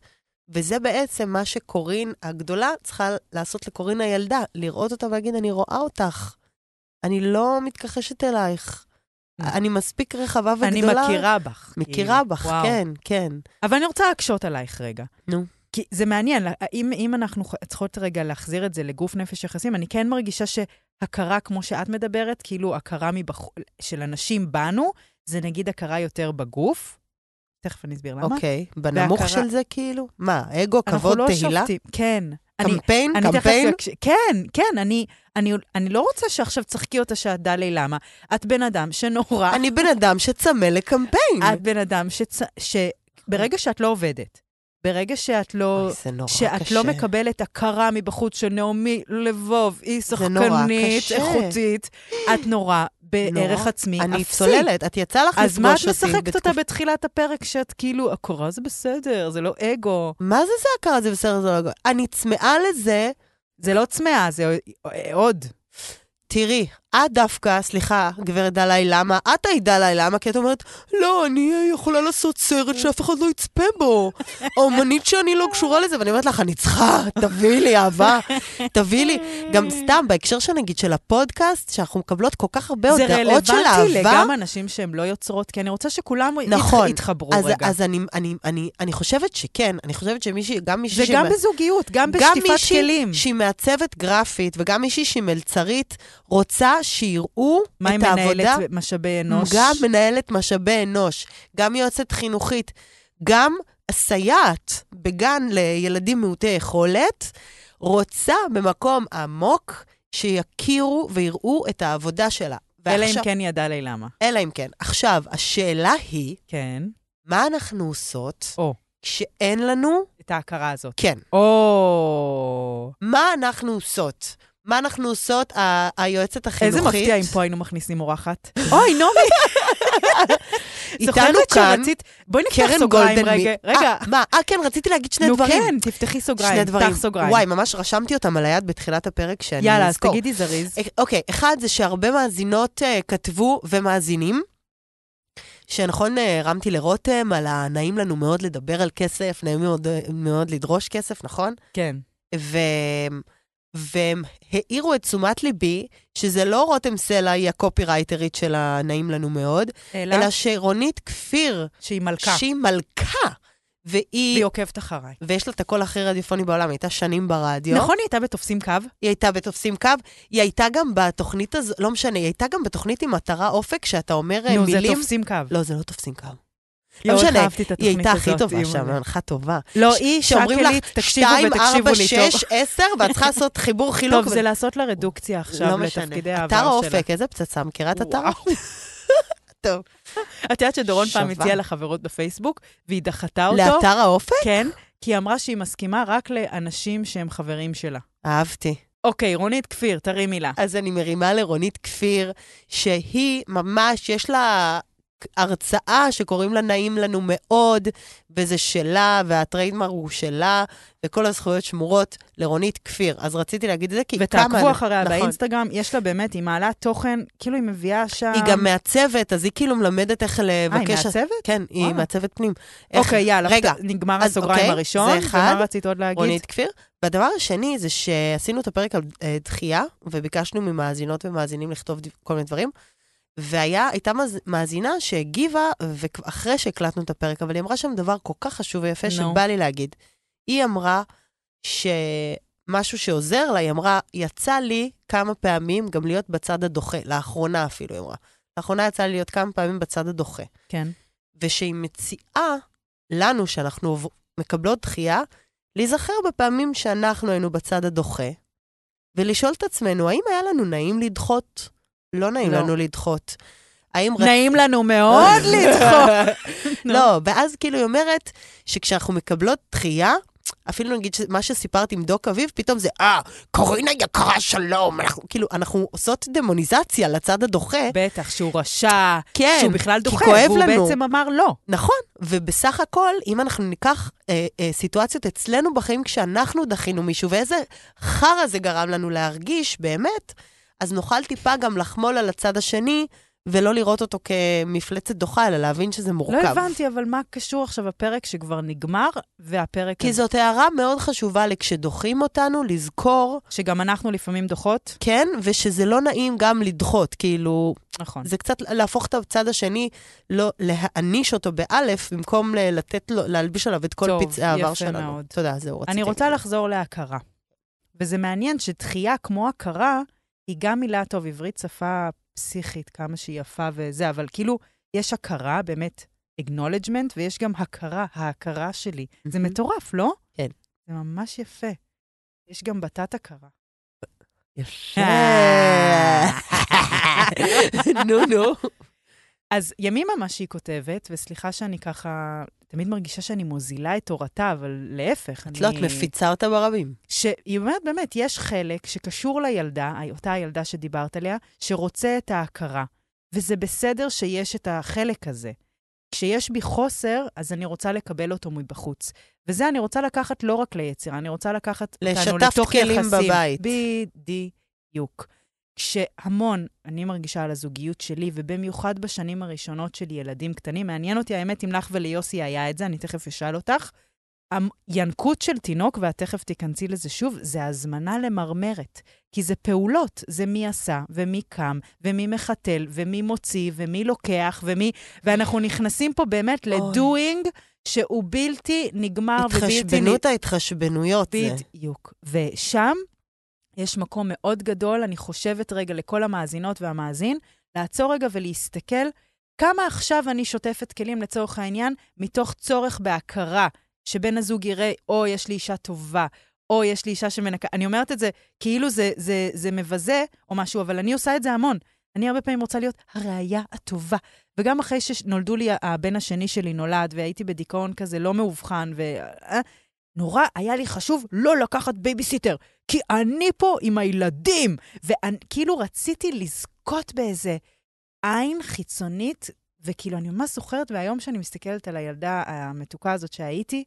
וזה בעצם מה שקורין הגדולה צריכה לעשות לקורין הילדה, לראות אותה ולהגיד, אני רואה אותך. אני לא מתכחשת אלייך. אני מספיק רחבה וגדולה. Mm. אני מכירה בך. מכירה כאילו. בך, וואו. כן, כן. אבל אני רוצה להקשות עלייך רגע. נו. כי זה מעניין, אם, אם אנחנו צריכות רגע להחזיר את זה לגוף נפש יחסים, אני כן מרגישה שהכרה, כמו שאת מדברת, כאילו הכרה מבח... של אנשים בנו, זה נגיד הכרה יותר בגוף. תכף אני אסביר למה. אוקיי. בנמוך והכרה- של זה כאילו? מה, אגו, אנחנו כבוד, לא תהילה? שופטים. כן. אני, קמפיין? אני תכף קמפיין? כן, כן, אני, אני, אני לא רוצה שעכשיו תשחקי אותה שאת דלי למה. את בן אדם שנורא... אני בן אדם שצמא לקמפיין. את בן אדם שצ... שברגע שאת לא עובדת, ברגע שאת לא... אוי, זה נורא שאת קשה. לא מקבלת הכרה מבחוץ של נעמי לבוב, היא שחקנית. איכותית, את נורא בערך נורא. עצמי אני אפסי. צוללת, את יצא לך אז מה את לפגוש אותי. משחקת אותה בתקופ- בתחילת הפרק שאת כאילו, הכורה זה בסדר, זה לא אגו. מה זה זה הכרה? זה בסדר, זה לא... אגו. אני צמאה לזה, זה לא צמאה, זה עוד. תראי, את דווקא, סליחה, גברת דלאי למה, את היית דלאי למה, כי את אומרת, לא, אני יכולה לעשות סרט שאף אחד לא יצפה בו. האומנית שאני לא קשורה לזה, ואני אומרת לך, אני צריכה, תביאי לי אהבה, תביאי לי. גם סתם, בהקשר שנגיד של הפודקאסט, שאנחנו מקבלות כל כך הרבה זה הודעות של רלוונטי אהבה. לגם אנשים שהם לא יוצרות, כי אני רוצה שכולם נכון. יתח- יתחברו אז, רגע. אז אני, אני, אני, אני חושבת שכן, אני חושבת שמישהי, גם מישהי... וגם שמע- בזוגיות, גם גם בשטיפת מישהי כלים. שהיא מעצבת גרפית, וגם מישהי שהיא מלצרית, רוצה שיראו מה את העבודה. מנהלת משאבי אנוש? גם מנהלת משאבי אנוש, גם יועצת חינוכית, גם סייעת בגן לילדים מעוטי יכולת, רוצה במקום עמוק שיכירו ויראו את העבודה שלה. אלא אם ועכשיו- כן ידע לי למה. אלא אם כן. עכשיו, השאלה היא, כן. מה אנחנו עושות או. כשאין לנו... את ההכרה הזאת. כן. או... מה אנחנו עושות? מה אנחנו עושות? היועצת החינוכית... איזה מפתיע אם פה היינו מכניסים אורחת. אוי, נעמי! איתנו כאן. בואי נפתח סוגריים. רגע. מ- רגע, אה, מה? אה, כן, רציתי להגיד שני נו דברים. כן, תפתחי סוגריים, שני דברים. פתח סוגריים. וואי, ממש רשמתי אותם על היד בתחילת הפרק שאני יאללה, אז אזכור. תגידי זריז. אה, אוקיי, אחד זה שהרבה מאזינות uh, כתבו ומאזינים, שנכון, הרמתי לרותם על הנעים לנו מאוד לדבר על כסף, נעים מאוד לדרוש כסף, נכון? כן. והם העירו את תשומת ליבי, שזה לא רותם סלע היא הקופירייטרית של הנעים לנו מאוד, אלא אלא שרונית כפיר, שהיא מלכה, שהיא מלכה, והיא... והיא עוקבת אחריי. ויש לה את הקול הכי רדיופוני בעולם, היא הייתה שנים ברדיו. נכון, היא הייתה בתופסים קו? היא הייתה בתופסים קו, היא הייתה גם בתוכנית הזו, לא משנה, היא הייתה גם בתוכנית עם מטרה אופק, שאתה אומר אה, נו, זה מילים... תופסים קו. לא, זה לא תופסים קו. לא משנה, היא הייתה הכי טובה. שם, מנחה טובה. לא, היא לך, תקשיבו 2, ותקשיבו 4, לי טוב. 6, 10, ואת צריכה לעשות חיבור חילוק. טוב, זה לעשות לה רדוקציה עכשיו לא משנה. לתפקידי העבר אתר שלה. האופק, איזה פצצה, מכירה את אתר. האופק? טוב. את יודעת שדורון פעם. הציעה לה חברות בפייסבוק, והיא דחתה אותו? לאתר האופק? כן, כי היא אמרה שהיא מסכימה רק לאנשים שהם חברים שלה. אהבתי. אוקיי, רונית כפיר, תראי מילה. אז אני מרימה לרונית כפיר, שהיא ממש, יש לה הרצאה שקוראים לה נעים לנו מאוד, וזה שלה, והטריידמר הוא שלה, וכל הזכויות שמורות לרונית כפיר. אז רציתי להגיד את זה, כי כמה... ותעקבו אחריה נכון. באינסטגרם, יש לה באמת, היא מעלה תוכן, כאילו היא מביאה שם... היא גם מעצבת, אז היא כאילו מלמדת איך אה, היא לבקש... מעצבת? כן, היא וואלה. מעצבת פנים. איך- אוקיי, יאללה, רגע, נגמר אז הסוגריים אוקיי, הראשון, זה אחד. ומה רצית עוד להגיד? רונית כפיר. והדבר השני זה שעשינו את הפרק על אה, דחייה, וביקשנו ממאזינות ומאזינים לכתוב כל מיני דברים. והייתה מאזינה שהגיבה, אחרי שהקלטנו את הפרק, אבל היא אמרה שם דבר כל כך חשוב ויפה, נו. שבא לי להגיד. היא אמרה שמשהו שעוזר לה, היא אמרה, יצא לי כמה פעמים גם להיות בצד הדוחה, לאחרונה אפילו, היא אמרה. לאחרונה יצא לי להיות כמה פעמים בצד הדוחה. כן. ושהיא מציעה לנו, שאנחנו מקבלות דחייה, להיזכר בפעמים שאנחנו היינו בצד הדוחה, ולשאול את עצמנו, האם היה לנו נעים לדחות? לא נעים לא. לנו לדחות. האם רצ- נעים לנו מאוד לדחות. לא, ואז כאילו היא אומרת שכשאנחנו מקבלות דחייה, אפילו נגיד מה שסיפרת עם דוק אביב, פתאום זה, אה, קורינה יקרה, שלום. אנחנו, כאילו, אנחנו עושות דמוניזציה לצד הדוחה. בטח, שהוא רשע, כן, שהוא בכלל דוחה, והוא לנו. בעצם אמר לא. נכון, ובסך הכל, אם אנחנו ניקח אה, אה, סיטואציות אצלנו בחיים כשאנחנו דחינו מישהו, ואיזה חרא זה גרם לנו להרגיש, באמת, אז נוכל טיפה גם לחמול על הצד השני, ולא לראות אותו כמפלצת דוחה, אלא להבין שזה מורכב. לא הבנתי, אבל מה קשור עכשיו הפרק שכבר נגמר, והפרק כי הזה, זאת הערה מאוד חשובה לכשדוחים אותנו, לזכור, שגם אנחנו לפעמים דוחות? כן, ושזה לא נעים גם לדחות, כאילו, נכון. זה קצת להפוך את הצד השני, לא להעניש אותו באלף, במקום לתת לו, להלביש עליו את כל טוב, פצעי העבר יפה שלנו. מאוד. תודה, זהו, רציתי. אני רוצה. לחזור להכרה. וזה מעניין שדחייה כמו הכרה, היא גם מילה, טוב, עברית שפה פסיכית, כמה שהיא יפה וזה, אבל כאילו, יש הכרה, באמת, acknowledgement, ויש גם הכרה, ההכרה שלי. זה מהמם. מטורף, לא? כן. זה ממש יפה. יש גם בתת הכרה. יפה. נו, נו. אז ימימה מה שהיא כותבת, וסליחה שאני ככה, תמיד מרגישה שאני מוזילה את תורתה, אבל להפך, את לא, את מפיצה אותה ברבים. שהיא אומרת, באמת, יש חלק שקשור לילדה, אותה הילדה שדיברת עליה, שרוצה את ההכרה. וזה בסדר שיש את החלק הזה. כשיש בי חוסר, אז אני רוצה לקבל אותו מבחוץ. וזה אני רוצה לקחת לא רק ליצירה, אני רוצה לקחת אותנו לשתף לתוך כלים יחסים. בבית. בדיוק. כשהמון, אני מרגישה על הזוגיות שלי, ובמיוחד בשנים הראשונות של ילדים קטנים, מעניין אותי האמת אם לך וליוסי היה את זה, אני תכף אשאל אותך. הינקות של תינוק, ואת תכף תיכנסי לזה שוב, זה הזמנה למרמרת. כי זה פעולות, זה מי עשה, ומי קם, ומי מחתל, ומי מוציא, ומי לוקח, ומי... ואנחנו נכנסים פה באמת. לדואינג שהוא בלתי נגמר ובלתי... התחשבנות ההתחשבנויות זה. בדיוק. ושם יש מקום מאוד גדול, אני חושבת רגע לכל המאזינות והמאזין, לעצור רגע ולהסתכל כמה עכשיו אני שוטפת כלים לצורך העניין, מתוך צורך בהכרה, שבן הזוג יראה, או יש לי אישה טובה, או יש לי אישה שמנקה. אני אומרת את זה כאילו זה, זה, זה מבזה או משהו, אבל אני עושה את זה המון. אני הרבה פעמים רוצה להיות הרעיה הטובה. וגם אחרי שנולדו לי, הבן השני שלי נולד, והייתי בדיכאון כזה לא מאובחן, ו... נורא היה לי חשוב לא לקחת בייביסיטר, כי אני פה עם הילדים. וכאילו רציתי לזכות באיזה עין חיצונית, וכאילו, אני ממש זוכרת, והיום שאני מסתכלת על הילדה המתוקה הזאת שהייתי,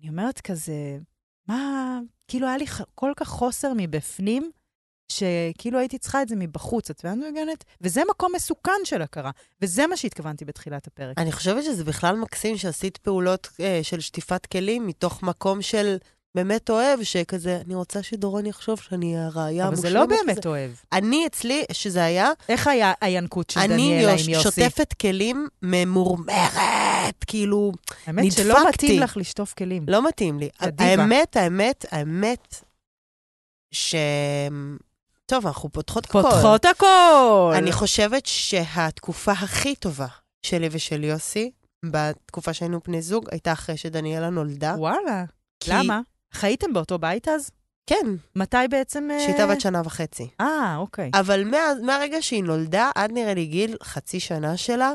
אני אומרת כזה, מה, כאילו היה לי כל כך חוסר מבפנים, שכאילו הייתי צריכה את זה מבחוץ, את מבינה מגנת? וזה מקום מסוכן של הכרה, וזה מה שהתכוונתי בתחילת הפרק. אני חושבת שזה בכלל מקסים שעשית פעולות אה, של שטיפת כלים מתוך מקום של באמת אוהב, שכזה, אני רוצה שדורון יחשוב שאני הראייה אבל המושלמת. זה לא לזה." באמת אוהב. אני אצלי, שזה היה, איך היה הינקות של אני דניאלה עם יוסי? שוטפת כלים ממורמרת, כאילו, האמת שלא נדפקתי. מתאים לך לשטוף כלים. לא מתאים לי. זה דיבה. האמת, האמת, האמת, ש... טוב, אנחנו פותחות הכל. פותחות הכל! אני חושבת שהתקופה הכי טובה שלי ושל יוסי, בתקופה שהיינו בני זוג, הייתה אחרי שדניאלה נולדה. וואלה. כי- למה? חייתם באותו בית אז? כן, מתי בעצם... אה, שהייתה בת שנה וחצי. אה, אוקיי. אבל מה, מהרגע שהיא נולדה, עד נראה לי גיל חצי שנה שלה,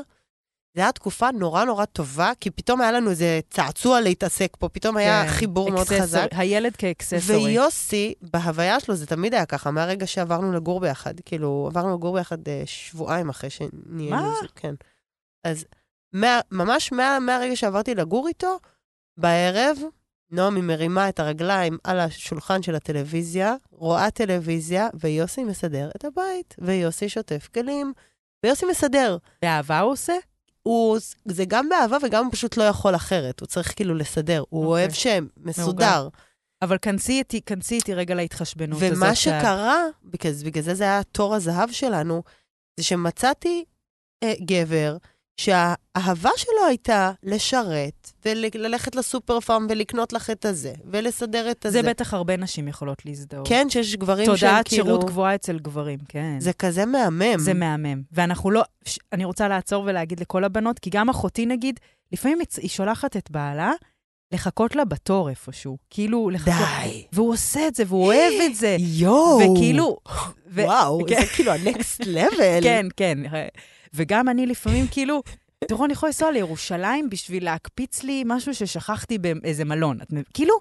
זו הייתה תקופה נורא נורא טובה, כי פתאום היה לנו איזה צעצוע להתעסק פה, פתאום היה כן, חיבור מאוד חזק. הילד כאקססורי. ויוסי, בהוויה שלו, זה תמיד היה ככה, מהרגע שעברנו לגור ביחד. כאילו, עברנו לגור ביחד אה, שבועיים אחרי שנהיינו מה? זוג, כן. אז מה, ממש מה, מהרגע שעברתי לגור איתו, בערב, נעמי מרימה את הרגליים על השולחן של הטלוויזיה, רואה טלוויזיה, ויוסי מסדר את הבית, ויוסי שוטף כלים, ויוסי מסדר. באהבה הוא עושה? הוא, זה גם באהבה וגם הוא פשוט לא יכול אחרת, הוא צריך כאילו לסדר. הוא אוקיי. אוהב שמסודר. אבל כנסי איתי, כנסי איתי רגע להתחשבנות הזאת. ומה שקרה, בגלל, בגלל זה זה היה תור הזהב שלנו, זה שמצאתי אה, גבר שהאהבה שלו הייתה לשרת, וללכת לסופר פארם ולקנות לך את הזה, ולסדר את הזה. זה בטח הרבה נשים יכולות להזדהות. כן, שיש גברים שהם תודעת כאילו... שירות גבוהה אצל גברים, כן. זה כזה מהמם. זה מהמם. ואנחנו לא... ש- אני רוצה לעצור ולהגיד לכל הבנות, כי גם אחותי, נגיד, לפעמים היא שולחת את בעלה לחכות לה בתור איפשהו. כאילו, לחכות... די. והוא עושה את זה, והוא אוהב את זה. יואו. וכאילו... ו- וואו, כן. זה כאילו ה-next level. כן, כן. וגם אני לפעמים, כאילו, דורון יכול לנסוע לירושלים בשביל להקפיץ לי משהו ששכחתי באיזה מלון. את כאילו,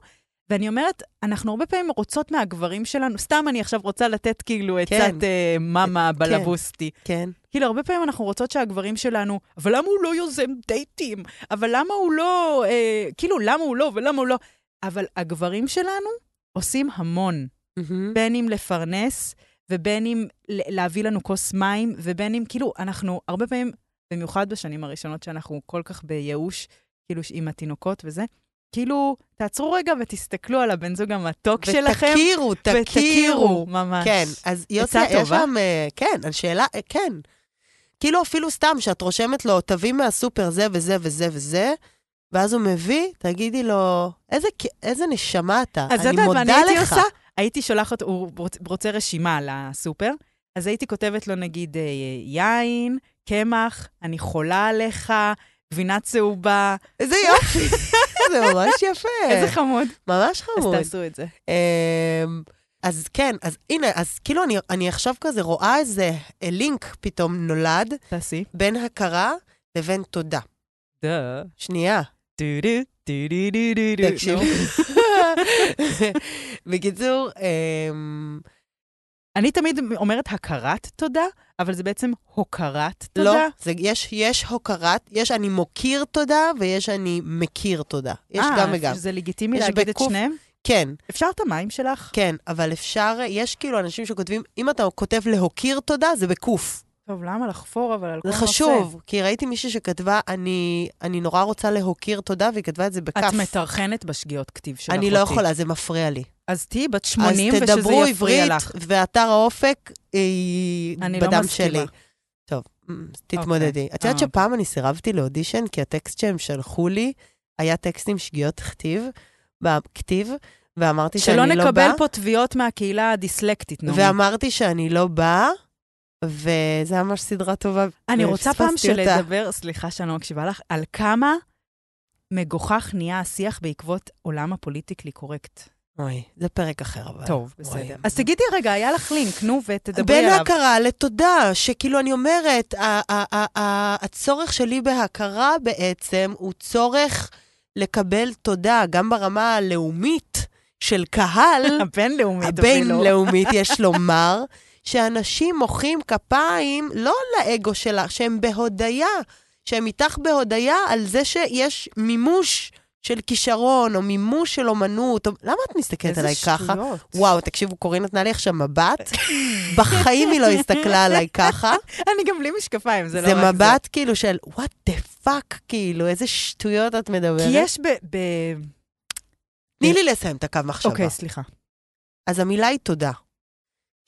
ואני אומרת, אנחנו הרבה פעמים רוצות מהגברים שלנו, סתם אני עכשיו רוצה לתת כאילו עצת כן. אה, מאמה בלבוסטי. כן. כאילו, הרבה פעמים אנחנו רוצות שהגברים שלנו, אבל למה הוא לא יוזם דייטים? אבל למה הוא לא, אה, כאילו, למה הוא לא ולמה הוא לא? אבל הגברים שלנו עושים המון, מהמם. בין אם לפרנס, ובין אם להביא לנו כוס מים, ובין אם, כאילו, אנחנו הרבה פעמים, במיוחד בשנים הראשונות שאנחנו כל כך בייאוש, כאילו, עם התינוקות וזה, כאילו, תעצרו רגע ותסתכלו על הבן זוג המתוק שלכם. ותכירו, תכירו. ותכירו, ממש. כן, אז יוסי, יש? שם, אה, כן, על שאלה, אה, כן. כאילו אפילו סתם, שאת רושמת לו, תביא מהסופר זה וזה וזה וזה, ואז הוא מביא, תגידי לו, איזה, איזה נשמה אתה, אז אני יודעת מה מודה אני הייתי לך. עושה? הייתי שולחת, הוא רוצ- רוצה רשימה לסופר, אז הייתי כותבת לו נגיד אה, יין, קמח, אני חולה עליך, גבינה צהובה, איזה יופי, זה ממש יפה. איזה חמוד. ממש אז חמוד. תעשו את זה. אמ, אז כן, אז הנה, אז כאילו אני, אני עכשיו כזה רואה איזה אה, לינק פתאום נולד תעשי. בין הכרה לבין תודה. דה. שנייה. דו-דו. תקשיב. בקיצור, אמ, אני תמיד אומרת הכרת תודה, אבל זה בעצם הוקרת לא, תודה. זה, יש, יש הוקרת, יש אני מוקיר תודה ויש אני מכיר תודה. יש אה, גם וגם. זה לגיטימי להגיד את בקוף. שניהם? כן, אפשר את המים שלך? כן, אבל אפשר, יש כאילו אנשים שכותבים, אם אתה כותב להוקיר תודה, זה בקוף. טוב, למה לחפור אבל על כל זה נושא? חשוב, כי ראיתי מישהי שכתבה, אני, אני נורא רוצה להוקיר תודה, והיא כתבה את זה בכף. את מטרחנת בשגיאות כתיב של אני אחותי. לא יכולה, זה מפריע לי. אז תהיי בת 80 אז ושזה תדברו יפריע עברית, לך. ואתר האופק היא אני לא בדם מסכימה. שלי. טוב, תתמודדי. את יודעת אה. שפעם אני סירבתי לאודישן, כי הטקסט שהם שלחו לי היה טקסט עם שגיאות כתיב, בכתיב, ואמרתי שאני שלא לא באה. נקבל פה תביעות מהקהילה הדיסלקטית, נעמי. ואמרתי שאני לא באה, וזה היה ממש סדרה טובה. אני רוצה פעם. שלדבר, סליחה שאני לא מקשיבה לך, על כמה מגוחך נהיה השיח בעקבות עולם הפוליטיקלי קורקט. אוי, זה פרק אחר אבל. טוב. בסדר. אז תגידי רגע, היה לך לינק, נו, ותדברי בין עליו. ההכרה לתודה, שכאילו אני אומרת, הצורך שלי בהכרה בעצם הוא צורך לקבל תודה, גם ברמה הלאומית של קהל, הבינלאומית אפילו. הבינלאומית, יש לומר, שאנשים מוחאים כפיים לא לאגו שלה, שהם בהודיה, שהם איתך בהודיה על זה שיש מימוש של כישרון, או מימוש של אומנות. או... למה את מסתכלת עליי איזה ככה? שטויות. וואו, תקשיבו, קורין נתנה לי עכשיו מבט. בחיים היא לא הסתכלה עליי ככה. אני גם בלי משקפיים, זה לא זה רק זה. מבט כאילו של, what the fuck, כאילו, איזה שטויות את מדברת. כי יש ב... ב- תני לי לסיים את הקו מחשבה. אוקיי, סליחה. אז המילה היא תודה.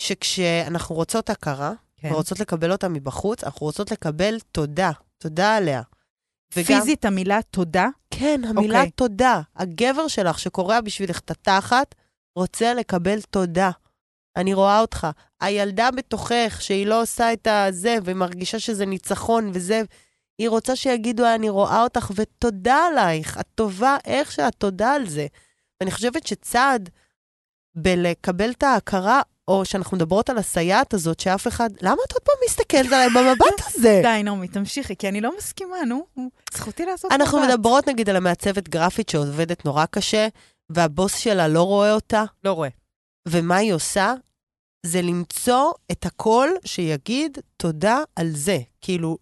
שכשאנחנו רוצות הכרה, כן. ורוצות לקבל אותה מבחוץ, אנחנו רוצות לקבל תודה, תודה עליה. וגם- פיזית המילה תודה, כן, המילה אוקיי. תודה. הגבר שלך שקורע בשבילך את התחת, רוצה לקבל תודה. אני רואה אותך. הילדה בתוכך, שהיא לא עושה את הזה, ומרגישה שזה ניצחון וזה, היא רוצה שיגידו, אני רואה אותך, ותודה עלייך. את טובה איך שאת תודה על זה. ואני חושבת שצעד בלקבל את ההכרה, או שאנחנו מדברות על הסייעת הזאת, שאף אחד... למה את עוד פעם מסתכלת עליי במבט הזה? די, נעמי, תמשיכי, כי אני לא מסכימה, נו. זכותי לעשות מבט. אנחנו מדברות נגיד על המעצבת גרפית שעובדת נורא קשה, והבוס שלה לא רואה אותה, לא רואה. ומה היא עושה? זה למצוא את הקול שיגיד תודה על זה. כאילו,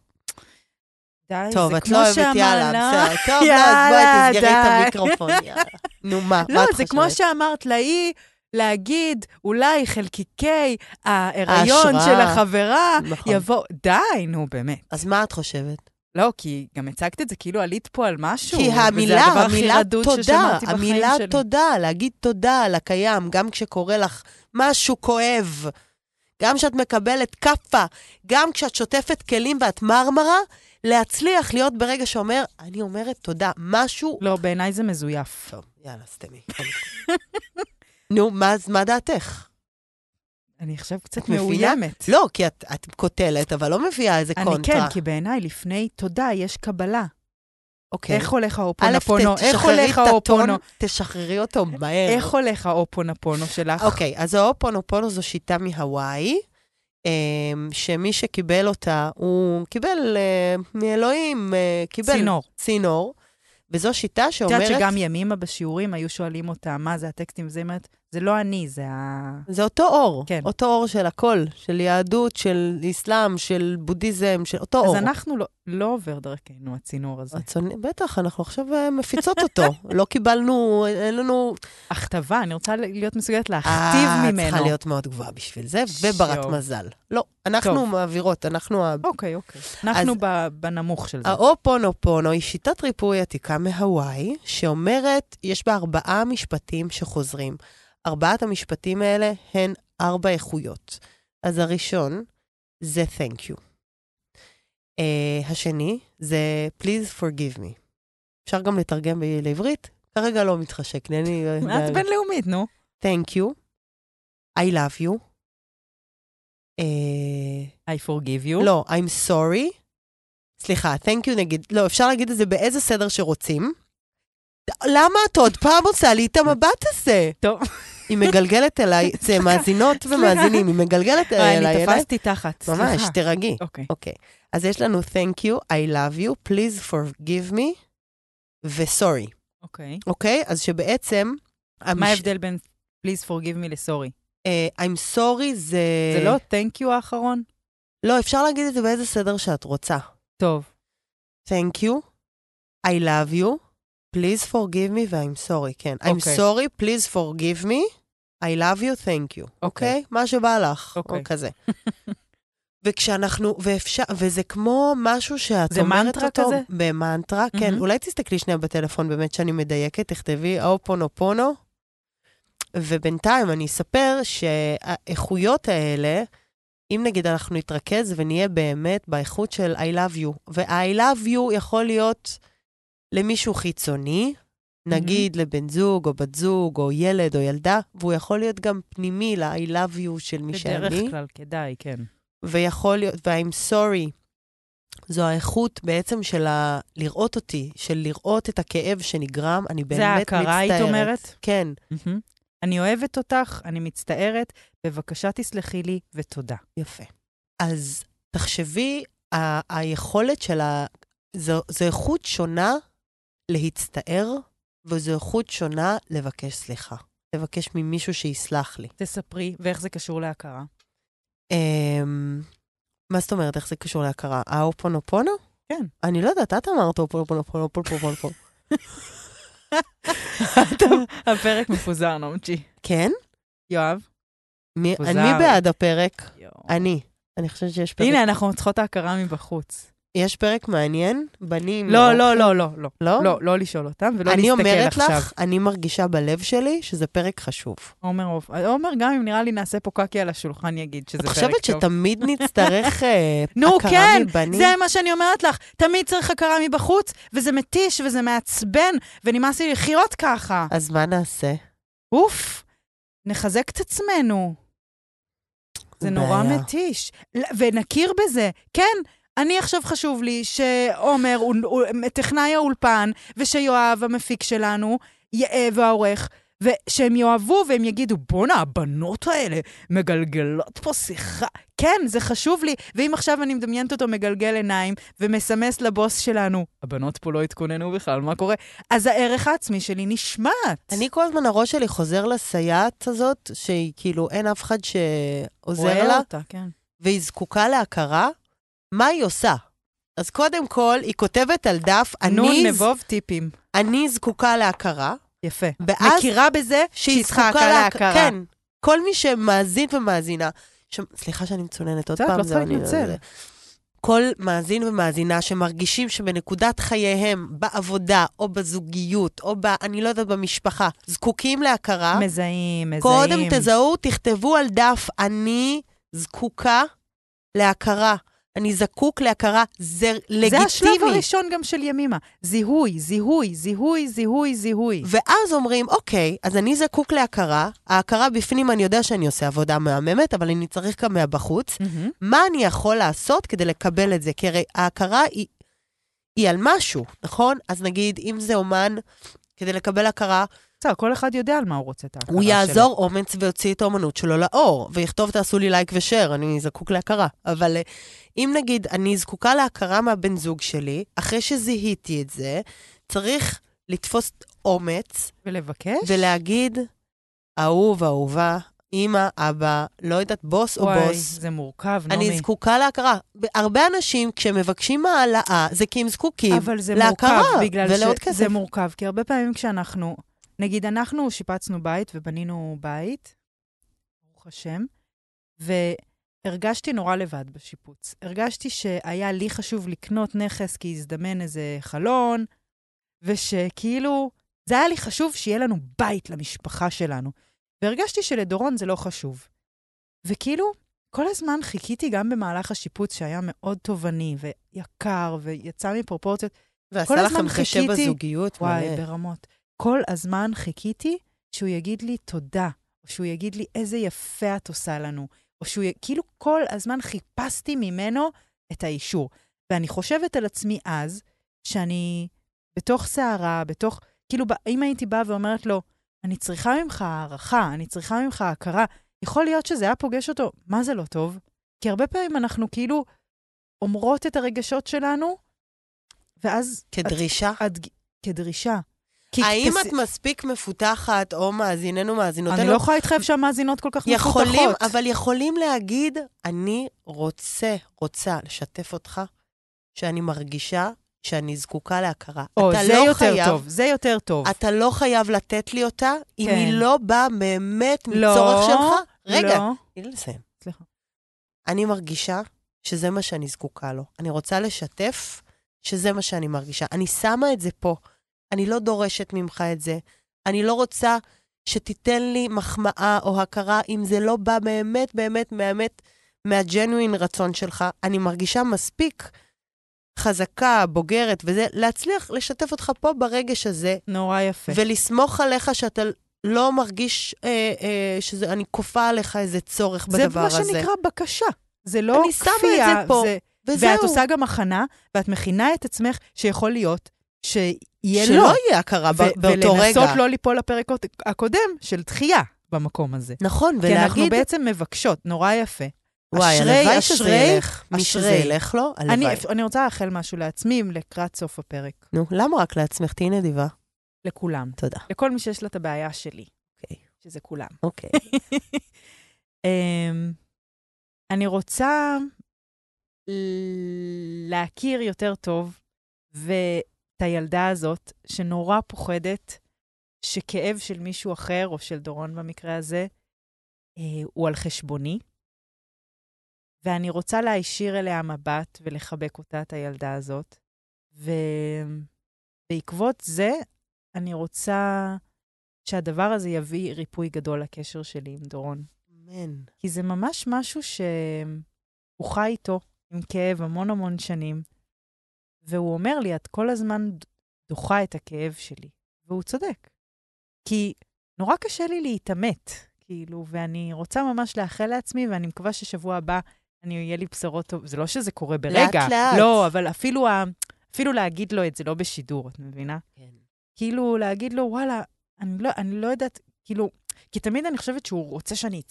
די, טוב, זה את לא אוהבת, יאללה, לא? בסדר. טוב, לא, אז בואי תסגרי את. המיקרופון, יאללה. נו, מה, לא, מה את זה חושבת? כמו שאמרת להיא, להגיד, אולי חלקיקי ההיריון ההשראה. של החברה נכון. יבוא... די, נו, באמת. אז מה את חושבת? לא, כי גם הצגת את זה כאילו עלית פה על משהו. כי המילה, המילה תודה, המילה שלי. תודה, להגיד תודה על הקיים, גם כשקורה לך משהו כואב, גם כשאת מקבלת כאפה, גם כשאת שוטפת כלים ואת מרמרה, להצליח להיות ברגע שאומר, אני אומרת תודה, משהו... לא, בעיניי זה מזויף. טוב, יאללה, סתמי. נו, מה, מה דעתך? אני עכשיו קצת את? מאוימת. לא, כי את, את קוטלת, אבל לא מביאה איזה אני קונטרה. כן, כי בעיניי לפני תודה יש קבלה. אוקיי. איך הולך האופונפונו? איך הולך את האופונו? תשחררי אותו מהר. איך הולך האופונפונו שלך? אוקיי, אז האופונופונו זו שיטה מהוואי, אמ, שמי שקיבל אותה, הוא קיבל אה, מאלוהים, אה, קיבל צינור. צינור, וזו שיטה את שאומרת... יודעת שגם ימימה בשיעורים היו שואלים אותה, מה זה הטקסטים? זה אומרת, זה לא אני, זה ה... זה אותו אור, כן. אותו אור של הכל, של יהדות, של אסלאם, של בודהיזם, של אותו אז אור. אנחנו לא, לא עובר דרכנו, הצינור הזה. הצונ... בטח, אנחנו עכשיו אה, מפיצות אותו. לא קיבלנו, אין לנו... הכתבה, אני רוצה להיות מסוגלת להכתיב אה, ממנו. צריכה להיות מאוד גבוהה בשביל זה, וברת. מזל. לא, אנחנו טוב. מעבירות, אנחנו. אוקיי, אוקיי. אנחנו ב- בנמוך של זה. האופונופונו היא שיטת ריפוי עתיקה מהוואי, שאומרת, יש בה ארבעה משפטים שחוזרים. ארבעת המשפטים האלה הן ארבע איכויות. אז הראשון זה Thank you. Uh, השני זה Please forgive me. אפשר גם לתרגם לעברית? כרגע לא מתחשק לי, אני... את בינלאומית, נו. Thank you. I love you. Uh, I forgive you. לא, I'm sorry. סליחה, thank you נגיד, לא, אפשר להגיד את זה באיזה סדר שרוצים. למה את עוד פעם עושה לי את המבט הזה? טוב. היא מגלגלת אליי, זה מאזינות ומאזינים, היא מגלגלת אה, אליי. אני. תפסתי תחת, סליחה. ממש, תירגעי. אוקיי. אוקיי. אז יש לנו thank you, I love you, please forgive me ו-sorry. אוקיי. אוקיי? אז שבעצם... מה ההבדל בין please forgive me לסורי? אה, I'm sorry זה... זה לא thank you האחרון? לא, אפשר להגיד את זה באיזה סדר שאת רוצה. טוב. Thank you, I love you, please forgive me ו-I'm sorry, כן. I'm אוקיי. sorry, please forgive me, I love you, thank you. אוקיי? מה שבא לך, אוקיי. או כזה. וכשאנחנו, ואפשר, וזה כמו משהו שאת זה אומרת מנטרה אותו... כזה? במנטרה, כן. מהמם. אולי תסתכלי שנייה בטלפון, באמת שאני מדייקת, תכתבי האופונופונו. ובינתיים אני אספר שהאיכויות האלה, אם נגיד אנחנו נתרכז ונהיה באמת באיכות של I love you, ו-I love you יכול להיות למישהו חיצוני, נגיד לבן זוג או בת זוג או ילד או ילדה, והוא יכול להיות גם פנימי ל-I love you של מי בדרך שאני. כלל כדאי, כן. ויכול להיות, ו-I'm sorry, זו האיכות בעצם של ה... לראות אותי, של לראות את הכאב שנגרם, אני באמת זה מצטערת. ההכרה, היית אומרת? כן. מהמם. אני אוהבת אותך, אני מצטערת, בבקשה תסלחי לי ותודה. יפה. אז תחשבי, ה- היכולת של ה... זו, זו איכות שונה להצטער, וזו איכות שונה לבקש סליחה. לבקש ממישהו שיסלח לי. תספרי, ואיך זה קשור להכרה? אמ, מה זאת אומרת, איך זה קשור להכרה? האופונופונו? כן. אני לא יודעת, את אמרת אופונופונו, אופונופונו. הפרק מפוזר, נומצ'י. כן? יואב? מי- מפוזר. אני בעד הפרק. אני. אני חושבת שיש פרק... הנה, אנחנו צריכות ההכרה מבחוץ. יש פרק מעניין, בנים... לא, לא, לא, לא, לא. לא? לא, לא לשאול אותם ולא אני להסתכל אומרת עכשיו. לך, אני מרגישה בלב שלי שזה פרק חשוב. עומר, עומר, גם אם נראה לי נעשה פה קקי על השולחן, יגיד שזה את פרק חושבת טוב. שתמיד נצטרך אה, נו, הכרה כן, מבנים? זה מה שאני אומרת לך. תמיד צריך הכרה מבחוץ, וזה מתיש וזה מעצבן, ונמאס לי לחיות ככה. אז מה נעשה? אוף, נחזק את עצמנו. זה נורא. מתיש. ונכיר בזה. כן, אני עכשיו חשוב לי שעומר הוא, טכנאי האולפן, ושיואב המפיק שלנו, י- והעורך, ושהם יאהבו והם יגידו, בואנה, הבנות האלה מגלגלות פה שיחה. כן, זה חשוב לי. ואם עכשיו אני מדמיינת אותו מגלגל עיניים ומסמס לבוס שלנו, הבנות פה לא התכוננו בכלל, מה קורה? אז הערך העצמי שלי נשמט. אני כל הזמן, הראש שלי חוזר לסייעת הזאת, שהיא כאילו, אין אף אחד שעוזר לה, אותה, כן. והיא זקוקה להכרה. מה היא עושה? אז קודם כל, היא כותבת על דף, נון אני, נבוב טיפים. אני זקוקה להכרה, יפה. ואז מכירה בזה שהיא הכרה להכרה. כן, כל מי שמאזין ומאזינה, ש... סליחה שאני מצוננת עוד פעם. לא צריך אני- להתנצל. כל מאזין ומאזינה שמרגישים שבנקודת חייהם, בעבודה, או בזוגיות, או ב... אני לא יודעת, במשפחה, זקוקים להכרה, מזהים, מזהים. קודם תזהו, תכתבו על דף, אני זקוקה להכרה. אני זקוק להכרה, זה לגיטימי. זה השלב הראשון גם של ימימה. זיהוי, זיהוי, זיהוי, זיהוי, זיהוי. ואז אומרים, אוקיי, אז אני זקוק להכרה, ההכרה בפנים, אני יודע שאני עושה עבודה מהממת, אבל אני צריך גם מהבחוץ. מהמם. מה אני יכול לעשות כדי לקבל את זה? כי הרי ההכרה היא, היא על משהו, נכון? אז נגיד, אם זה אומן, כדי לקבל הכרה, בסדר, כל אחד יודע על מה הוא רוצה את ההכרה הוא שלו. יעזור אומץ ויוציא את האומנות שלו לאור, ויכתוב, תעשו לי לייק ושאר, אני זקוק להכרה. אבל אה, אם נגיד, אני זקוקה להכרה מהבן זוג שלי, אחרי שזיהיתי את זה, צריך לתפוס אומץ ולבקש? ולהגיד, אהוב, אהובה, אמא, אבא, לא יודעת, בוס או וואי, בוס. זה מורכב, נעמי. אני זקוקה להכרה. הרבה אנשים, כשהם מבקשים העלאה, זה כי הם זקוקים אבל זה להכרה מורכב, בגלל ולעוד שזה כסף. מורכב, כי הרבה פעמים כשאנחנו, נגיד, אנחנו שיפצנו בית ובנינו בית, ברוך השם, והרגשתי נורא לבד בשיפוץ. הרגשתי שהיה לי חשוב לקנות נכס כי הזדמן איזה חלון, ושכאילו, זה היה לי חשוב שיהיה לנו בית למשפחה שלנו. והרגשתי שלדורון זה לא חשוב. וכאילו, כל הזמן חיכיתי גם במהלך השיפוץ, שהיה מאוד תובעני ויקר ויצא מפרופורציות. ועשה לכם חיכיתי- בזוגיות. וואי, מלא. ברמות. כל הזמן חיכיתי שהוא יגיד לי תודה, או שהוא יגיד לי איזה יפה את עושה לנו, או שהוא, י... כאילו כל הזמן חיפשתי ממנו את האישור. ואני חושבת על עצמי אז, שאני בתוך סערה, בתוך, כאילו, אם הייתי באה ואומרת לו, אני צריכה ממך הערכה, אני צריכה ממך הכרה, יכול להיות שזה היה פוגש אותו, מה זה לא טוב? כי הרבה פעמים אנחנו כאילו אומרות את הרגשות שלנו, ואז... כדרישה. את, את, כדרישה. כי האם תס- את מספיק מפותחת, או מאזיננו, מאזינותינו, אני לא יכולה להתחייב שהמאזינות כל כך יכולים, מפותחות. אבל יכולים להגיד, אני רוצה, רוצה לשתף אותך, שאני מרגישה שאני זקוקה להכרה. או, אתה זה לא יותר חייב, טוב, זה יותר טוב. אתה לא חייב לתת לי אותה, אם כן. היא לא באה באמת לא, מצורך שלך. רגע, לא. תני לי לסיים. סליחה. אני מרגישה שזה מה שאני זקוקה לו. אני רוצה לשתף שזה מה שאני מרגישה. אני שמה את זה פה. אני לא דורשת ממך את זה. אני לא רוצה שתיתן לי מחמאה או הכרה אם זה לא בא באמת, באמת, באמת מהג'נואין רצון שלך. אני מרגישה מספיק חזקה, בוגרת וזה, להצליח לשתף אותך פה ברגש הזה, נורא יפה. ולסמוך עליך שאתה לא מרגיש אה, אה, שאני כופה עליך איזה צורך זה בדבר מה הזה. שנקרא בקשה. זה לא אני שמה את כפייה. זה פה, זה... וזהו. ואת עושה גם הכנה, ואת מכינה את עצמך שיכול להיות שיהיה שלא לא. יהיה הכרה ו- באותו רגע. ולנסות לא ליפול לפרק הקודם של דחייה במקום הזה. נכון, כי אנחנו ולהגיד, בעצם מבקשות, נורא יפה. וואי, הלוואי שזה ילך. מי שזה. ילך לו, אני, הלוואי. אני רוצה לאחל משהו לעצמי לקראת סוף הפרק. נו, למה רק לעצמך? תהיי נדיבה. לכולם. תודה. לכל מי שיש לה את הבעיה שלי. אוקיי. שזה כולם. אוקיי. אמ, אני רוצה להכיר יותר טוב ואת הילדה הזאת, שנורא פוחדת שכאב של מישהו אחר, או של דורון במקרה הזה, אה, הוא על חשבוני. ואני רוצה להישיר אליה מבט ולחבק אותה, את הילדה הזאת. ובעקבות זה, אני רוצה שהדבר הזה יביא ריפוי גדול לקשר שלי עם דורון. אמן. כי זה ממש משהו שהוא חי איתו עם כאב המון המון שנים, והוא אומר לי, את כל הזמן דוחה את הכאב שלי. והוא צודק. כי נורא קשה לי להתעמת, כאילו, ואני רוצה ממש לאחל לעצמי, ואני מקווה ששבוע הבא אני יהיה לי בשורות טוב. זה לא שזה קורה ברגע. לאט-לאט. לא, אבל אפילו, ה... אפילו להגיד לו את זה לא בשידור, את מבינה? כן. כאילו, להגיד לו, וואלה, אני לא, אני לא יודעת, כאילו, כי תמיד אני חושבת שהוא רוצה שאני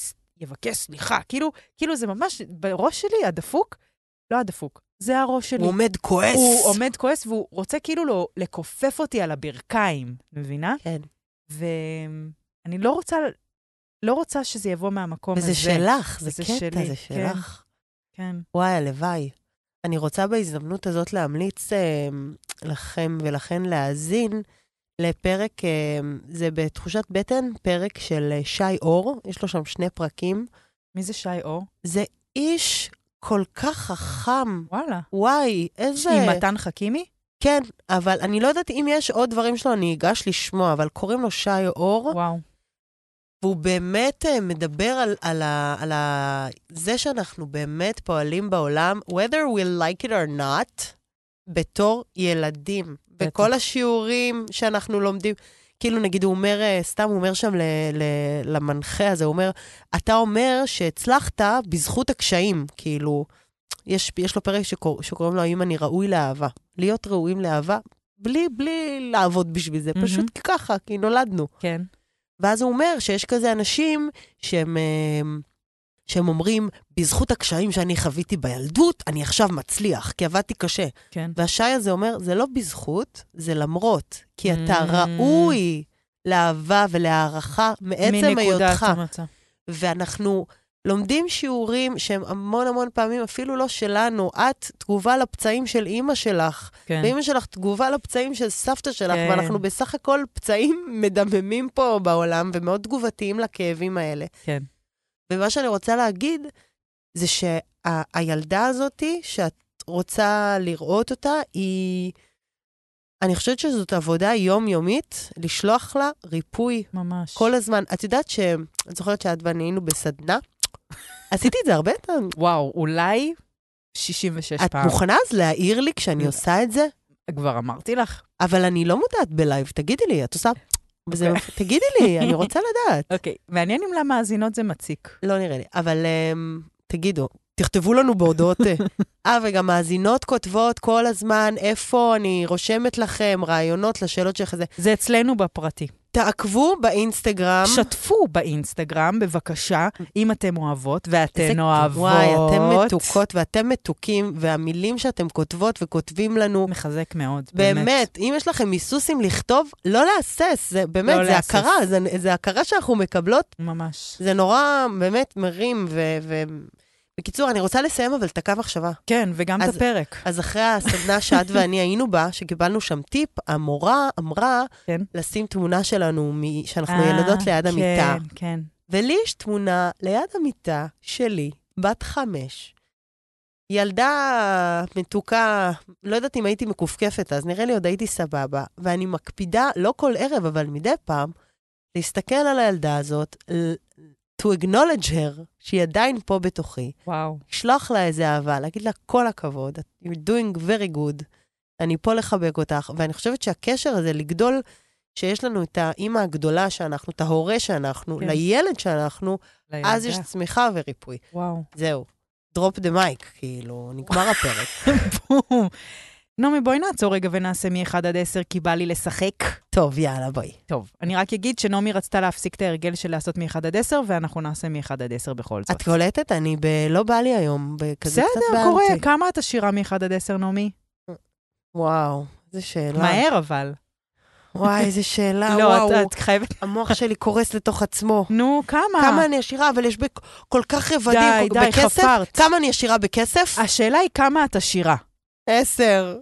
אבקש סליחה. כאילו, כאילו זה ממש, בראש שלי, הדפוק, לא הדפוק, זה הראש שלי. הוא עומד כועס. הוא עומד כועס והוא רוצה כאילו לכופף אותי על הברכיים, מבינה? כן. ואני לא רוצה, לא רוצה שזה יבוא מהמקום הזה. וזה שלך, זה וזה קטע, שלי, זה כן. שלך. כן. וואי, הלוואי. אני רוצה בהזדמנות הזאת להמליץ אה, לכם ולכן להאזין לפרק, אה, זה בתחושת בטן, פרק של אה, שי אור, יש לו שם שני פרקים. מי זה שי אור? זה איש כל כך חכם. וואלה. וואי, איזה... עם מתן חכימי? כן, אבל אני לא יודעת אם יש עוד דברים שלו, אני אגש לשמוע, אבל קוראים לו שי אור, וואו. והוא באמת אה, מדבר על, על, ה, על ה, זה שאנחנו באמת פועלים בעולם, whether we like it or not, בתור ילדים. בטח. בכל השיעורים שאנחנו לומדים, כאילו נגיד הוא אומר, אה, סתם הוא אומר שם ל, ל, למנחה הזה, הוא אומר, אתה אומר שהצלחת בזכות הקשיים, כאילו, יש, יש לו פרק שקור, שקוראים לו האם אני ראוי לאהבה. להיות ראויים לאהבה, בלי, בלי לעבוד בשביל זה, מהמם. פשוט ככה, כי נולדנו. כן. ואז הוא אומר שיש כזה אנשים שהם, אה, שהם אומרים, בזכות הקשיים שאני חוויתי בילדות, אני עכשיו מצליח, כי עבדתי קשה. כן. והשי הזה אומר, זה לא בזכות, זה למרות. כי אתה Mm. ראוי לאהבה ולהערכה מעצם מנקודת היותך. המוצא. ואנחנו לומדים שיעורים שהם המון המון פעמים אפילו לא שלנו. את תגובה לפצעים של אימא שלך, כן. ואימא שלך תגובה לפצעים של סבתא שלך, כן. ואנחנו בסך הכל פצעים מדממים פה בעולם, ומאוד תגובתיים לכאבים האלה. כן. ומה שאני רוצה להגיד, זה שהילדה הזאתי, שאת רוצה לראות אותה, היא... אני חושבת שזאת עבודה יומיומית, לשלוח לה ריפוי ממש. כל הזמן. את יודעת ש... את זוכרת שאת ואני היינו בסדנה? עשיתי את זה הרבה פעמים. וואו, אולי 66 את פעם. מוכנה אז להעיר לי כשאני. עושה את זה? כבר אמרתי לך. אבל אני לא מודעת בלייב, תגידי לי, את עושה... וזה... אוקיי. תגידי לי, אני רוצה לדעת. אוקיי, מעניין אם למאזינות זה מציק. לא נראה לי, אבל um, תגידו, תכתבו לנו בהודעות. אה. אה, וגם מאזינות כותבות כל הזמן, איפה אני רושמת לכם רעיונות לשאלות שלך. זה. זה אצלנו בפרטי. תעקבו באינסטגרם. שתפו באינסטגרם, בבקשה, אם אתם אוהבות ואתן. אוהבות. וואי, אתם מתוקות ואתם מתוקים, והמילים שאתם כותבות וכותבים לנו, מחזק מאוד, באמת. באמת, אם יש לכם היסוסים לכתוב, לא להסס, זה באמת, לא זה להסס. הכרה, זה, זה הכרה שאנחנו מקבלות, ממש. זה נורא באמת מרים, ו... ו... בקיצור, אני רוצה לסיים אבל את הקו מחשבה. כן, וגם את אז- הפרק. אז אחרי הסדנה שאת ואני היינו בה, שקיבלנו שם טיפ, המורה אמרה כן. לשים תמונה שלנו, מ... שאנחנו אה, ילדות ליד המיטה. כן, כן. ולי יש תמונה ליד המיטה שלי, בת חמש. ילדה מתוקה, לא יודעת אם הייתי מכופכפת אז, נראה לי עוד הייתי סבבה. ואני מקפידה, לא כל ערב, אבל מדי פעם, להסתכל על הילדה הזאת, to acknowledge her, שהיא עדיין פה בתוכי. וואו. לשלוח לה איזה אהבה, להגיד לה כל הכבוד, you're doing very good, אני פה לחבק אותך, ואני חושבת שהקשר הזה, לגדול, שיש לנו את האימא הגדולה שאנחנו, את ההורה שאנחנו, כן. לילד שאנחנו, אז יש. צמיחה וריפוי. וואו. זהו. drop the mic, כאילו, נגמר הפרק. בום. נעמי, בואי נעצור רגע ונעשה מ-1 עד 10, כי בא לי לשחק. טוב, יאללה, בואי. טוב, אני רק אגיד שנעמי רצתה להפסיק את ההרגל של לעשות מ-1 עד 10, ואנחנו נעשה מ-1 עד 10 בכל זאת. את קולטת? אני ב... לא בא לי היום, בכזה קצת בסדר, באנטי. קורה. כמה את עשירה מ-1 עד 10, נעמי? וואו, איזה שאלה. מהר אבל. וואי, איזה שאלה, לא, וואו. את- את חייבת... המוח שלי קורס לתוך עצמו. נו, כמה? כמה אני עשירה, אבל יש בכ- כל כך רבדים. די, כל- די, בכסף, חפרת. כמה אני עשירה בכסף? השאלה היא כמה את עשירה. עשר.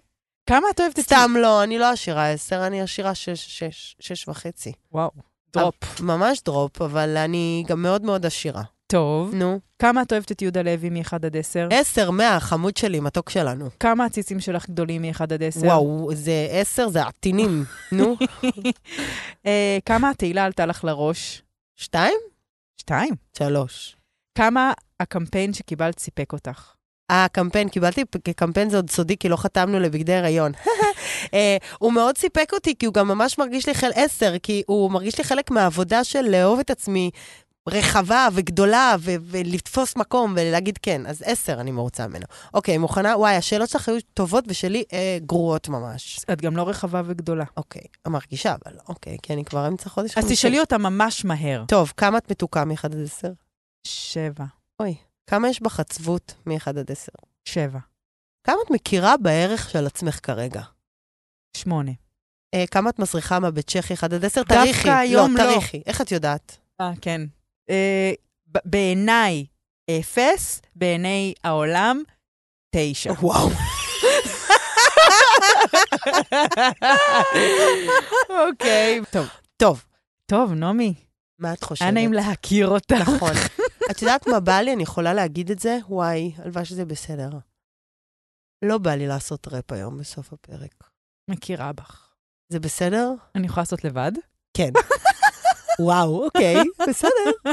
כמה את אוהבת את... סתם לא, אני לא עשירה עשר, אני עשירה שש, שש, שש וחצי. וואו, drop. ממש drop, אבל אני גם מאוד מאוד עשירה. טוב. נו. כמה את אוהבת את יהודה לוי מ-1 עד 10? עשר, מאה, חמוד שלי, מתוק שלנו. כמה הציצים שלך גדולים מ-1 עד 10? וואו, זה עשר, זה עטינים. נו. אה, כמה התהילה עלתה לך לראש? שתיים? שתיים. שלוש. כמה הקמפיין שקיבלת סיפק אותך? אה, קמפיין, קיבלתי פ- קמפיין זה עוד סודי, כי לא חתמנו לבגדי הריון. אה, הוא מאוד סיפק אותי, כי הוא גם ממש מרגיש לי חלק, עשר, כי הוא מרגיש לי חלק מהעבודה של לאהוב את עצמי רחבה וגדולה, ו- ולתפוס מקום ולהגיד כן. אז עשר, אני מרוצה ממנו. אוקיי, מוכנה? וואי, השאלות שלך היו טובות ושלי אה, גרועות ממש. את גם לא רחבה וגדולה. אוקיי, מרגישה, אבל אוקיי, כי אני כבר אמצע חודש אז. תשאלי אותה ממש מהר. טוב, כמה את מתוקה מ-1 עד 10? שבע. כמה יש בך עצבות מ-1 עד 10? שבע. כמה את מכירה בערך של עצמך כרגע? שמונה. אה, כמה את מסריחה מהבית צ'כי 1 עד 10? דווקא. היום לא. תריחי. איך את יודעת? אה, כן. אה, בעיניי, אפס, בעיני העולם, תשע. וואו. אוקיי. טוב. טוב, טוב, נעמי, מה את חושבת? היה נעים להכיר אותך. נכון. את יודעת מה בא לי? אני יכולה להגיד את זה? וואי, הלוואי שזה בסדר. לא בא לי לעשות ראפ היום בסוף הפרק. מכירה בך. זה בסדר? אני יכולה לעשות לבד? כן. וואו, אוקיי, בסדר.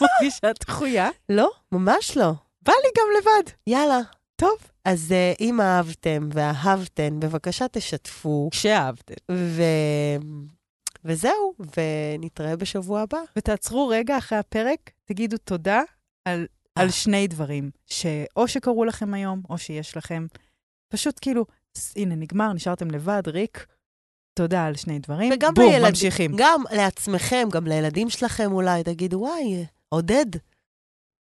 מרגישה דחויה. לא, ממש לא. בא לי גם לבד. יאללה. טוב. אז uh, אם אהבתם ואהבתן, בבקשה תשתפו, כשאהבתם. ו... וזהו, ונתראה בשבוע הבא. ותעצרו רגע אחרי הפרק, תגידו תודה על, אה. על שני דברים, שאו שקרו לכם היום, או שיש לכם. פשוט כאילו, הנה, נגמר, נשארתם לבד, ריק. תודה על שני דברים. וגם בום, לילד- ממשיכים. גם לעצמכם, גם לילדים שלכם אולי, תגידו, וואי, עודד.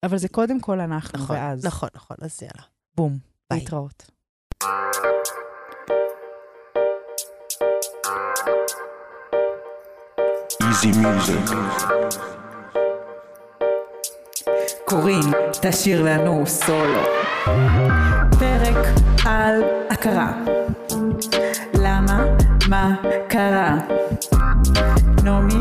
אבל זה קודם כל אנחנו, נכון, ואז נכון, נכון, אז יאללה. בום, ביי. להתראות. Easy music. קורין, תשאיר לנו סולו. פרק על הכרה. למה? מה קרה? נעמי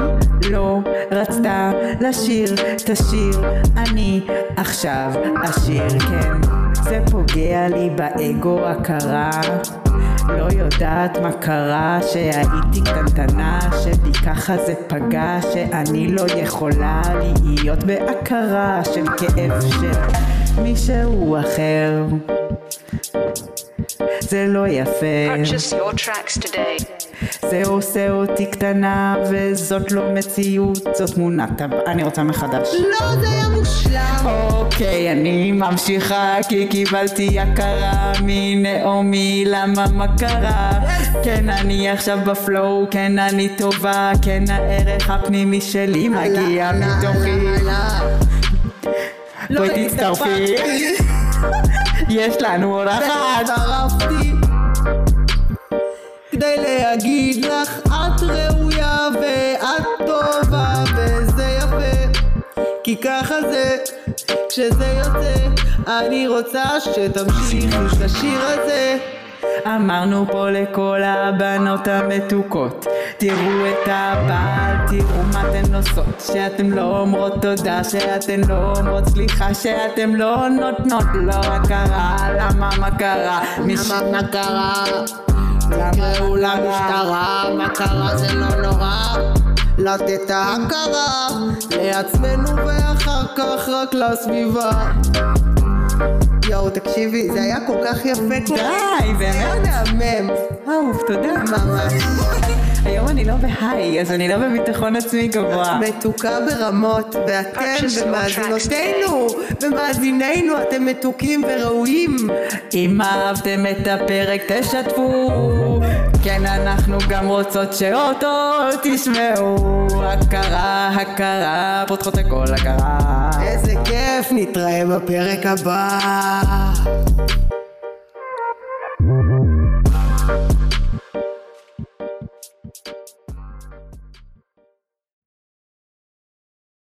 לא רצתה לשיר, תשיר, אני עכשיו אשיר, כן. זה פוגע לי באגו הכרה. לא יודעת מה קרה, שהייתי קטנטנה, שבי ככה זה פגע, שאני לא יכולה להיות בהכרה של כאב של מישהו אחר. זה לא יפה, Purchase your tracks today. זה עושה אותי קטנה, וזאת לא מציאות, זאת תמונת. אני רוצה מחדש. לא, זה היה מושלם. אוקיי, אני ממשיכה כי קיבלתי הכרה מנעמי, למה מה קרה? כן, אני עכשיו בפלואו, כן, אני טובה, כן, הערך הפנימי שלי מגיע מתוכי. בואי תצטרפי, יש לנו אורחת. הצטרפתי כדי להגיד לך את ראויה ואת טובה וזה יפה. כי ככה זה כשזה יוצא אני רוצה שתמשיכי את השיר הזה אמרנו פה לכל הבנות המתוקות תראו את הבעל, תראו מה אתן עושות שאתן לא אומרות תודה, שאתן לא אומרות סליחה שאתן לא נותנות לא הכרה, למה מה קרה? למה מה קרה? תקראו למשטרה? מה קרה? זה לא נורא. לתת ההכרה לעצמנו ואחר כך רק לסביבה יואו תקשיבי זה היה כל כך יפה די, באמת? זה היה מהמם אהוב, תודה. ממש היום אני לא בהיי, אז אני לא בביטחון עצמי גבוה. מתוקה ברמות, ואתם ומאזינותינו ומאזינינו, אתם מתוקים וראויים. אם אהבתם את הפרק תשתפו, כן אנחנו גם רוצות שאותו תשמעו. הכרה, הכרה, פותחות הכל הכרה. איזה כיף, נתראה בפרק הבא.